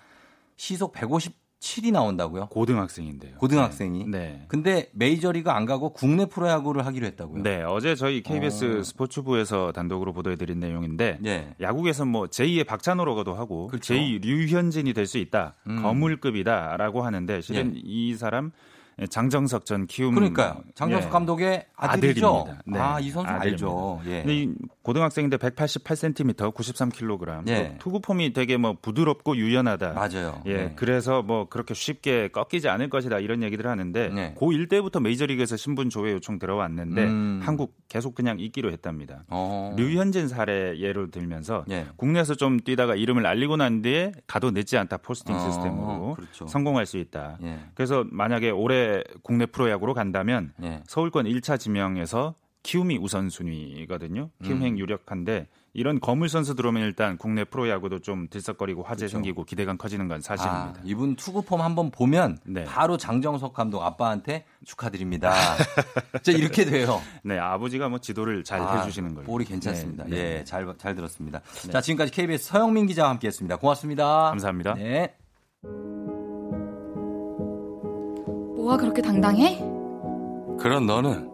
시속 157이 나온다고요? 고등학생인데요. 고등학생이. 네. 근데 메이저리그 안 가고 국내 프로야구를 하기로 했다고요? 네, 어제 저희 KBS 어. 스포츠부에서 단독으로 보도해드린 내용인데 네. 야구에서 뭐 제2의 박찬호라고도 하고 그렇죠. 제2 류현진이 될 수 있다. 음. 거물급이다라고 하는데 실은 예. 이 사람 장정석 전 키움 그러니까요. 장정석 예. 감독의 아들이죠. 아들입니다. 네. 아, 이 선수 아들입니다. 알죠. 예. 근데 이 고등학생인데 188cm, 93kg. 예. 투구 폼이 되게 뭐 부드럽고 유연하다. 맞아요. 예, 네. 그래서 뭐 그렇게 쉽게 꺾이지 않을 것이다 이런 얘기들을 하는데 네. 고1 때부터 메이저리그에서 신분 조회 요청 들어왔는데 음. 한국 계속 그냥 있기로 했답니다. 어. 류현진 사례 예를 들면서 예. 국내에서 좀 뛰다가 이름을 알리고 난 뒤에 가도 늦지 않다 포스팅 어, 시스템으로 그렇죠. 성공할 수 있다. 예. 그래서 만약에 올해 국내 프로야구로 간다면 예. 서울권 1차 지명에서 키움이 우선순위거든요. 키움행 유력한데 이런 거물 선수 들어오면 일단 국내 프로야구도 좀 들썩거리고 화제 그렇죠. 생기고 기대감 커지는 건 아, 사실입니다. 이분 투구폼 한번 보면 네. 바로 장정석 감독 아빠한테 축하드립니다. 진짜 이렇게 돼요. [laughs] 네, 아버지가 뭐 지도를 잘 아, 해주시는 거예요. 볼이 괜찮습니다. 네, 네. 예, 잘, 잘 들었습니다. 자, 지금까지 KBS 서영민 기자와 함께 했습니다. 고맙습니다. 감사합니다. 네. 뭐가 그렇게 당당해? 그럼 너는,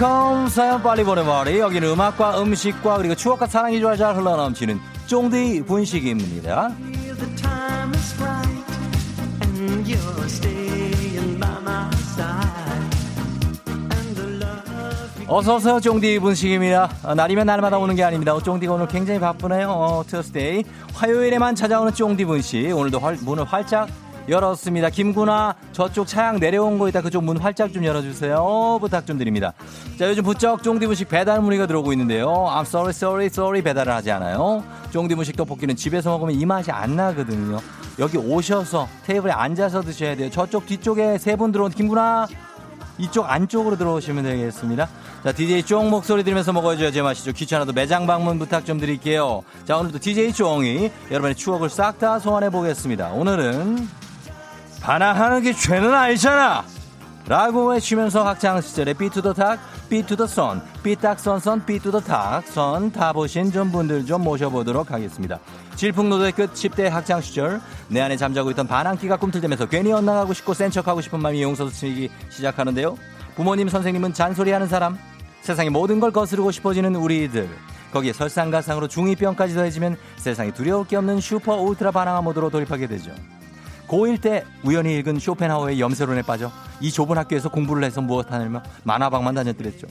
Welcome 사연 빨리 보내버리. 여기는 음악과 음식과 그리고 추억과 사랑이 좋아잘 흘러넘치는 쫑디 분식입니다. 어서오세요 쫑디 분식입니다. 어, 날이면 날마다 오는 게 아닙니다. 어, 쫑디가 오늘 굉장히 바쁘네요. 어, Tuesday 화요일에만 찾아오는 쫑디 분식. 오늘도 활- 문을 활짝 열었습니다 김구나 저쪽 차양 내려온 거 있다 그쪽 문 활짝 좀 열어주세요 부탁 좀 드립니다 자 요즘 부쩍 쫑디 분식 배달 문의가 들어오고 있는데요 I'm sorry sorry sorry 배달을 하지 않아요 쫑디 분식 떡볶이는 집에서 먹으면 이 맛이 안 나거든요 여기 오셔서 테이블에 앉아서 드셔야 돼요 저쪽 뒤쪽에 세 분 들어온 김구나 이쪽 안쪽으로 들어오시면 되겠습니다. 자, DJ 쫑 목소리 들으면서 먹어줘야 제맛이죠. 귀찮아도 매장 방문 부탁 좀 드릴게요. 자, 오늘도 DJ 쫑이 여러분의 추억을 싹 다 소환해 보겠습니다. 오늘은 반항하는 게 죄는 아니잖아! 라고 외치면서 학창 시절에 삐투더탁, 삐투더선, 삐딱선선, 삐투더탁, 선 타보신 좀 분들 좀 모셔보도록 하겠습니다. 질풍노도의 끝 10대 학창 시절 내 안에 잠자고 있던 반항기가 꿈틀대면서 괜히 엇나가고 싶고 센 척하고 싶은 마음이 용서스치기 시작하는데요. 부모님 선생님은 잔소리하는 사람 세상의 모든 걸 거스르고 싶어지는 우리들 거기에 설상가상으로 중2병까지 더해지면 세상에 두려울 게 없는 슈퍼 울트라 반항아 모드로 돌입하게 되죠. 고1 때 우연히 읽은 쇼펜하우의 염세론에 빠져 이 좁은 학교에서 공부를 해서 무엇 하냐며 만화방만 다녔더랬죠.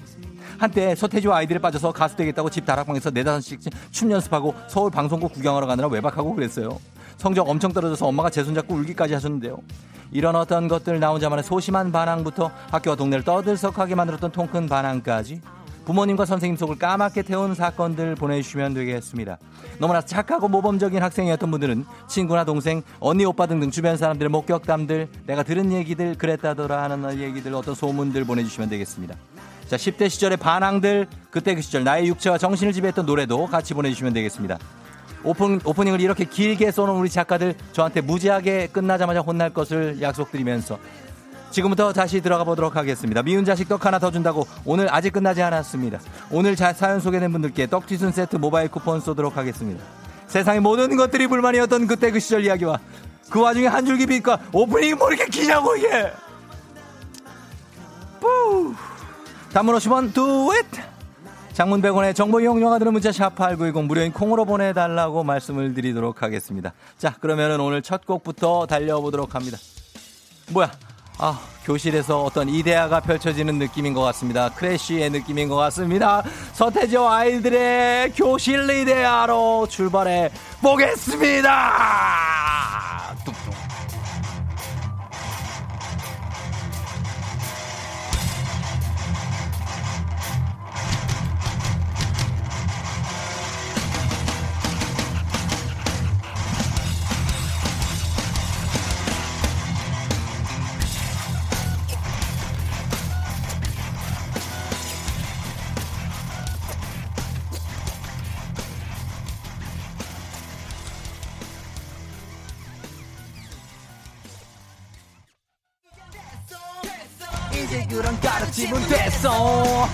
한때 서태지와 아이들에 빠져서 가수 되겠다고 집 다락방에서 네다섯씩 춤 연습하고 서울 방송국 구경하러 가느라 외박하고 그랬어요. 성적 엄청 떨어져서 엄마가 제 손 잡고 울기까지 하셨는데요. 이런 어떤 것들 나 혼자만의 소심한 반항부터 학교와 동네를 떠들썩하게 만들었던 통큰 반항까지 부모님과 선생님 속을 까맣게 태운 사건들 보내주시면 되겠습니다. 너무나 착하고 모범적인 학생이었던 분들은 친구나 동생, 언니, 오빠 등등 주변 사람들의 목격담들, 내가 들은 얘기들, 그랬다더라 하는 얘기들, 어떤 소문들 보내주시면 되겠습니다. 자, 10대 시절의 반항들, 그때 그 시절 나의 육체와 정신을 지배했던 노래도 같이 보내주시면 되겠습니다. 오픈, 오프닝을 이렇게 길게 써놓은 우리 작가들 저한테 무지하게 끝나자마자 혼날 것을 약속드리면서 지금부터 다시 들어가 보도록 하겠습니다. 미운 자식 떡 하나 더 준다고 오늘 아직 끝나지 않았습니다. 오늘 자, 사연 소개된 분들께 떡튀순 세트 모바일 쿠폰 쏘도록 하겠습니다. 세상의 모든 것들이 불만이었던 그때 그 시절 이야기와 그 와중에 한 줄기 빛과 오프닝이 뭐 이렇게 기냐고 이게 뿌 단문 50원 두잇 장문 100원의 정보 이용료가 드는 문자 샵8910 무료인 콩으로 보내달라고 말씀을 드리도록 하겠습니다. 자 그러면은 오늘 첫 곡부터 달려보도록 합니다. 뭐야 아, 교실에서 어떤 이데아가 펼쳐지는 느낌인 것 같습니다. 크래쉬의 느낌인 것 같습니다. 서태지와 아이들의 교실 이데아로 출발해 보겠습니다. 가르침은 됐어.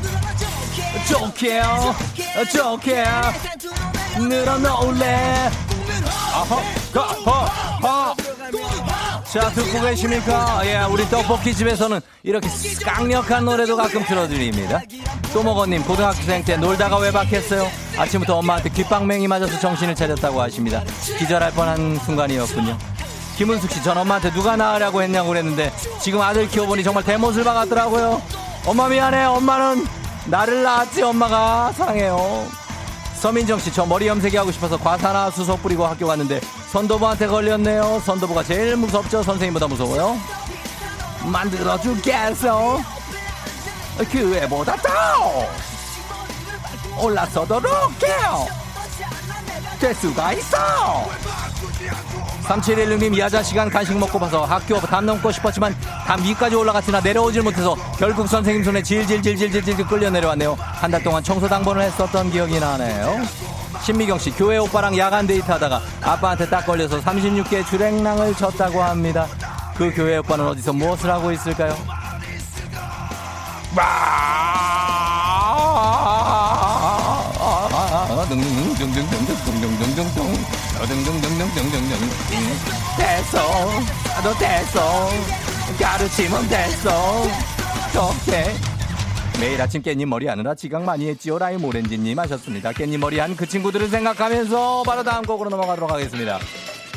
좋게, 좋게, 늘어놓을래. 아허, 가허, 하. 자, 듣고 계십니까? 예, 우리 떡볶이집에서는 이렇게 강력한 노래도 가끔 틀어드립니다. 또먹어님, 고등학생 때 놀다가 외박했어요. 아침부터 엄마한테 귓방맹이 맞아서 정신을 차렸다고 하십니다. 기절할 뻔한 순간이었군요. 김은숙 씨, 전 엄마한테 누가 낳으라고 했냐고 그랬는데 지금 아들 키워보니 정말 대못을 박았더라고요. 엄마 미안해. 엄마는 나를 낳았지. 엄마가 사랑해요. 서민정 씨, 저 머리 염색이 하고 싶어서 과산화수소 뿌리고 학교 갔는데 선도부한테 걸렸네요. 선도부가 제일 무섭죠. 선생님보다 무서워요. 만들어 주겠어. 그 애보다 더 올라서도 높게요. 될 수가 있어. 3716님 야자 시간 간식 먹고 봐서 학교 담 넘고 싶었지만 담 위까지 올라갔으나 내려오질 못해서 결국 선생님 손에 질질질질질질 끌려 내려왔네요. 한 달 동안 청소 당번을 했었던 기억이 나네요. 신미경 씨 교회 오빠랑 야간 데이트하다가 아빠한테 딱 걸려서 36개 주랭랑을 쳤다고 합니다. 그 교회 오빠는 어디서 무엇을 하고 있을까요? 됐어. 너 됐어. 가르치면 됐어. 오케이 매일 아침 깻잎 머리 하느라 지각 많이 했지요 라임 오렌지님 하셨습니다. 깻잎 머리 한 그 친구들을 생각하면서 바로 다음 곡으로 넘어가도록 하겠습니다.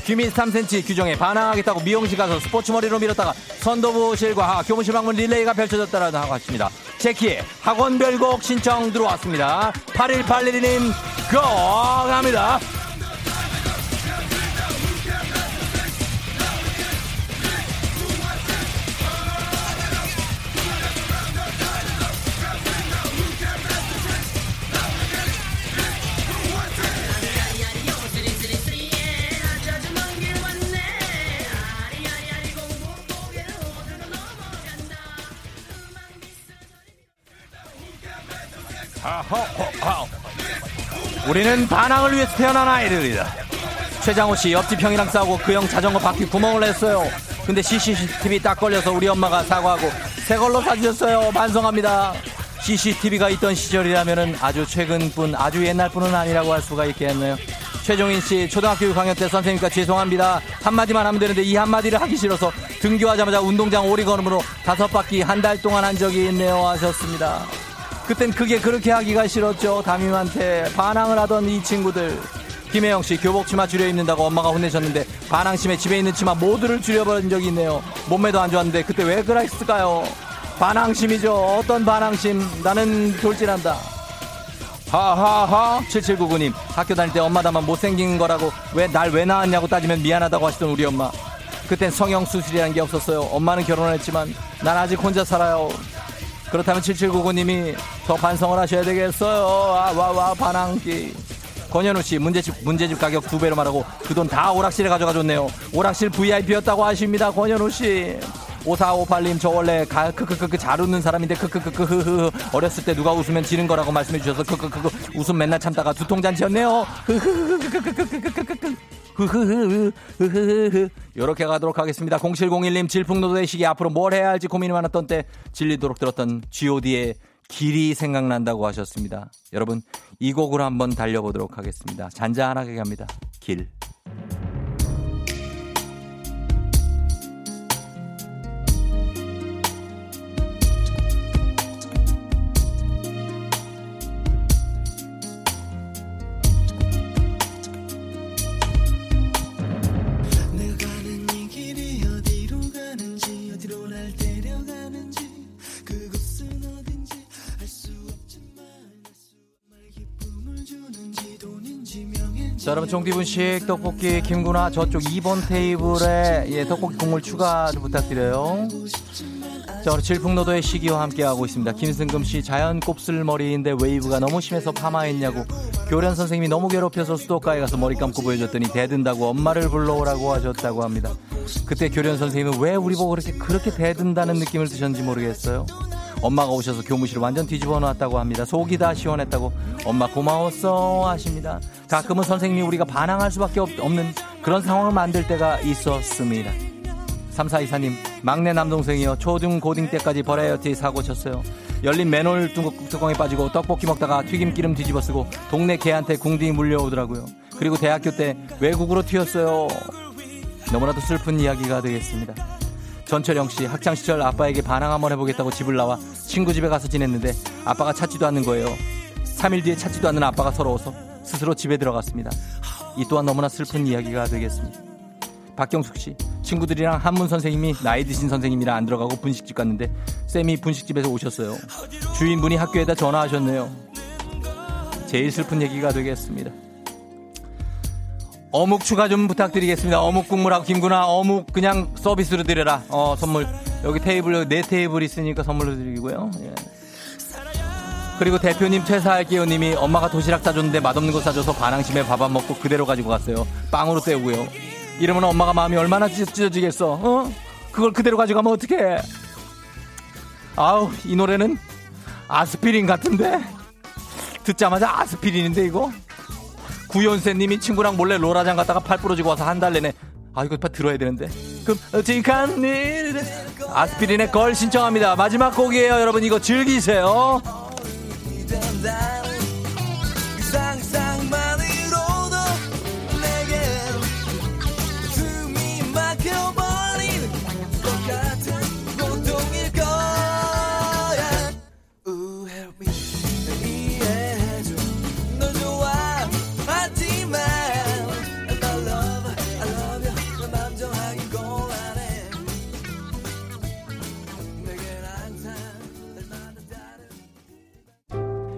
귀밑 3cm 규정에 반항하겠다고 미용실 가서 스포츠 머리로 밀었다가 선도부실과 교무실 방문 릴레이가 펼쳐졌다라고 하고 있습니다. 체키의 학원별곡 신청 들어왔습니다. 8181님 고 갑니다. 우리는 반항을 위해서 태어난 아이들이다. 최장호 씨 옆집 형이랑 싸우고 그 형 자전거 바퀴 구멍을 냈어요. 근데 CCTV 딱 걸려서 우리 엄마가 사과하고 새 걸로 사주셨어요. 반성합니다. CCTV가 있던 시절이라면 아주 최근뿐 아주 옛날뿐은 아니라고 할 수가 있겠네요. 최종인 씨 초등학교 6학년 때 선생님과 죄송합니다. 한마디만 하면 되는데 이 한마디를 하기 싫어서 등교하자마자 운동장 오리걸음으로 다섯 바퀴 한 달 동안 한 적이 있네요 하셨습니다. 그땐 그게 그렇게 하기가 싫었죠. 담임한테 반항을 하던 이 친구들. 김혜영 씨 교복 치마 줄여 입는다고 엄마가 혼내셨는데 반항심에 집에 있는 치마 모두를 줄여버린 적이 있네요. 몸매도 안 좋았는데 그때 왜 그랬을까요? 반항심이죠. 어떤 반항심? 나는 돌진한다. 하하하 7799님 학교 다닐 때 엄마 다만 못생긴 거라고 왜 날 왜 낳았냐고 따지면 미안하다고 하시던 우리 엄마 그땐 성형 수술이라는 게 없었어요 엄마는 결혼을 했지만 난 아직 혼자 살아요 그렇다면 7799님이 더 반성을 하셔야 되겠어요. 아, 와, 와, 반항기. 권현우 씨, 문제집, 문제집 가격 두 배로 말하고 그 돈 다 오락실에 가져가 줬네요. 오락실 VIP였다고 하십니다, 권현우 씨. 5458님, 저 원래 가, 크크크크 잘 웃는 사람인데 크크크크 흐흐 어렸을 때 누가 웃으면 지는 거라고 말씀해 주셔서 크크크크 웃음 맨날 참다가 두통잔치였네요. 흐흐흐크크크크크크크 흐. 흐흐흐 흐 흐흐흐흐 요렇게 가도록 하겠습니다. 0701님 질풍노도 의 시기 앞으로 뭘 해야 할지 고민이 많았던 때 질리도록 들었던 G.O.D의 길이 생각난다고 하셨습니다. 여러분 이 곡으로 한번 달려보도록 하겠습니다. 잔잔하게 갑니다. 길. 자, 여러분 쫑디분식 떡볶이 김구나 저쪽 2번 테이블에 예, 떡볶이 국물 추가 좀 부탁드려요. 자, 오늘 질풍노도의 시기와 함께하고 있습니다. 김승금 씨 자연 곱슬머리인데 웨이브가 너무 심해서 파마했냐고 교련 선생님이 너무 괴롭혀서 수도가에 가서 머리 감고 보여줬더니 대든다고 엄마를 불러오라고 하셨다고 합니다. 그때 교련 선생님은 왜 우리 보고 그렇게 그렇게 대든다는 느낌을 드셨는지 모르겠어요. 엄마가 오셔서 교무실을 완전 뒤집어 놨다고 합니다. 속이 다 시원했다고 엄마 고마웠어 하십니다. 가끔은 선생님이 우리가 반항할 수밖에 없- 없는 그런 상황을 만들 때가 있었습니다. 3424님 막내 남동생이요 초중 고딩 때까지 버라이어티 사고 쳤어요 열린 맨홀 뚜- 뚜껑에 빠지고 떡볶이 먹다가 튀김기름 뒤집어 쓰고 동네 개한테 궁둥이 물려오더라고요 그리고 대학교 때 외국으로 튀었어요 너무나도 슬픈 이야기가 되겠습니다 전철영 씨 학창 시절 아빠에게 반항 한번 해보겠다고 집을 나와 친구 집에 가서 지냈는데 아빠가 찾지도 않는 거예요. 3일 뒤에 찾지도 않는 아빠가 서러워서 스스로 집에 들어갔습니다. 이 또한 너무나 슬픈 이야기가 되겠습니다. 박경숙 씨 친구들이랑 한문 선생님이 나이 드신 선생님이라 안 들어가고 분식집 갔는데 쌤이 분식집에서 오셨어요. 주인분이 학교에다 전화하셨네요. 제일 슬픈 얘기가 되겠습니다 어묵 추가 좀 부탁드리겠습니다. 어묵 국물하고 김구나 어묵 그냥 서비스로 드려라. 어 선물. 여기 테이블 네 테이블 있으니까 선물로 드리고요. 예. 그리고 대표님 퇴사할게요 님이 엄마가 도시락 싸줬는데 맛없는 거 싸줘서 반항심에 밥 안 먹고 그대로 가지고 갔어요. 빵으로 때우고요. 이러면 엄마가 마음이 얼마나 찢- 찢어지겠어 어? 그걸 그대로 가져가면 어떡해? 아우 이 노래는 아스피린 같은데? 듣자마자 아스피린인데 이거 구연세님이 친구랑 몰래 로라장 갔다가 팔 부러지고 와서 한 달 내내 아 이거 파 들어야 되는데. 끔찍한 일 아스피린의 걸 신청합니다. 마지막 곡이에요 여러분. 이거 즐기세요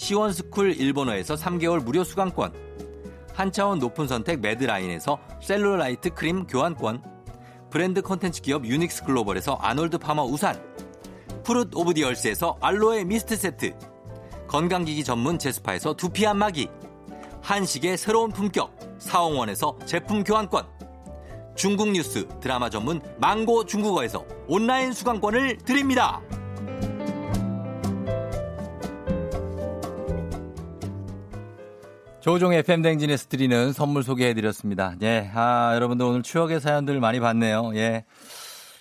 시원스쿨 일본어에서 3개월 무료 수강권, 한 차원 높은 선택 매드라인에서 셀룰라이트 크림 교환권, 브랜드 컨텐츠 기업 유닉스 글로벌에서 아놀드 파머 우산, Fruit of the Earth에서 알로에 미스트 세트, 건강기기 전문 제스파에서 두피 안마기, 한식의 새로운 품격 사홍원에서 제품 교환권, 중국 뉴스 드라마 전문 망고 중국어에서 온라인 수강권을 드립니다. 조종의 FM 댕진에서 드리는 선물 소개해드렸습니다. 예, 아, 여러분들 오늘 추억의 사연들 많이 봤네요. 예.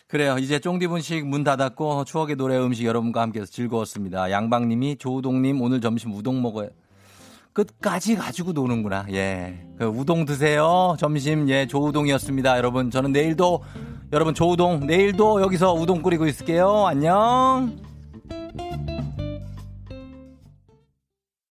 그래요. 이제 쫑디분식 문 닫았고 추억의 노래 음식 여러분과 함께해서 즐거웠습니다. 양방님이 조우동님 오늘 점심 우동 먹어요. 끝까지 가지고 노는구나. 예. 그 우동 드세요. 점심 예 조우동이었습니다. 여러분 저는 내일도 여러분 조우동 내일도 여기서 우동 끓이고 있을게요. 안녕.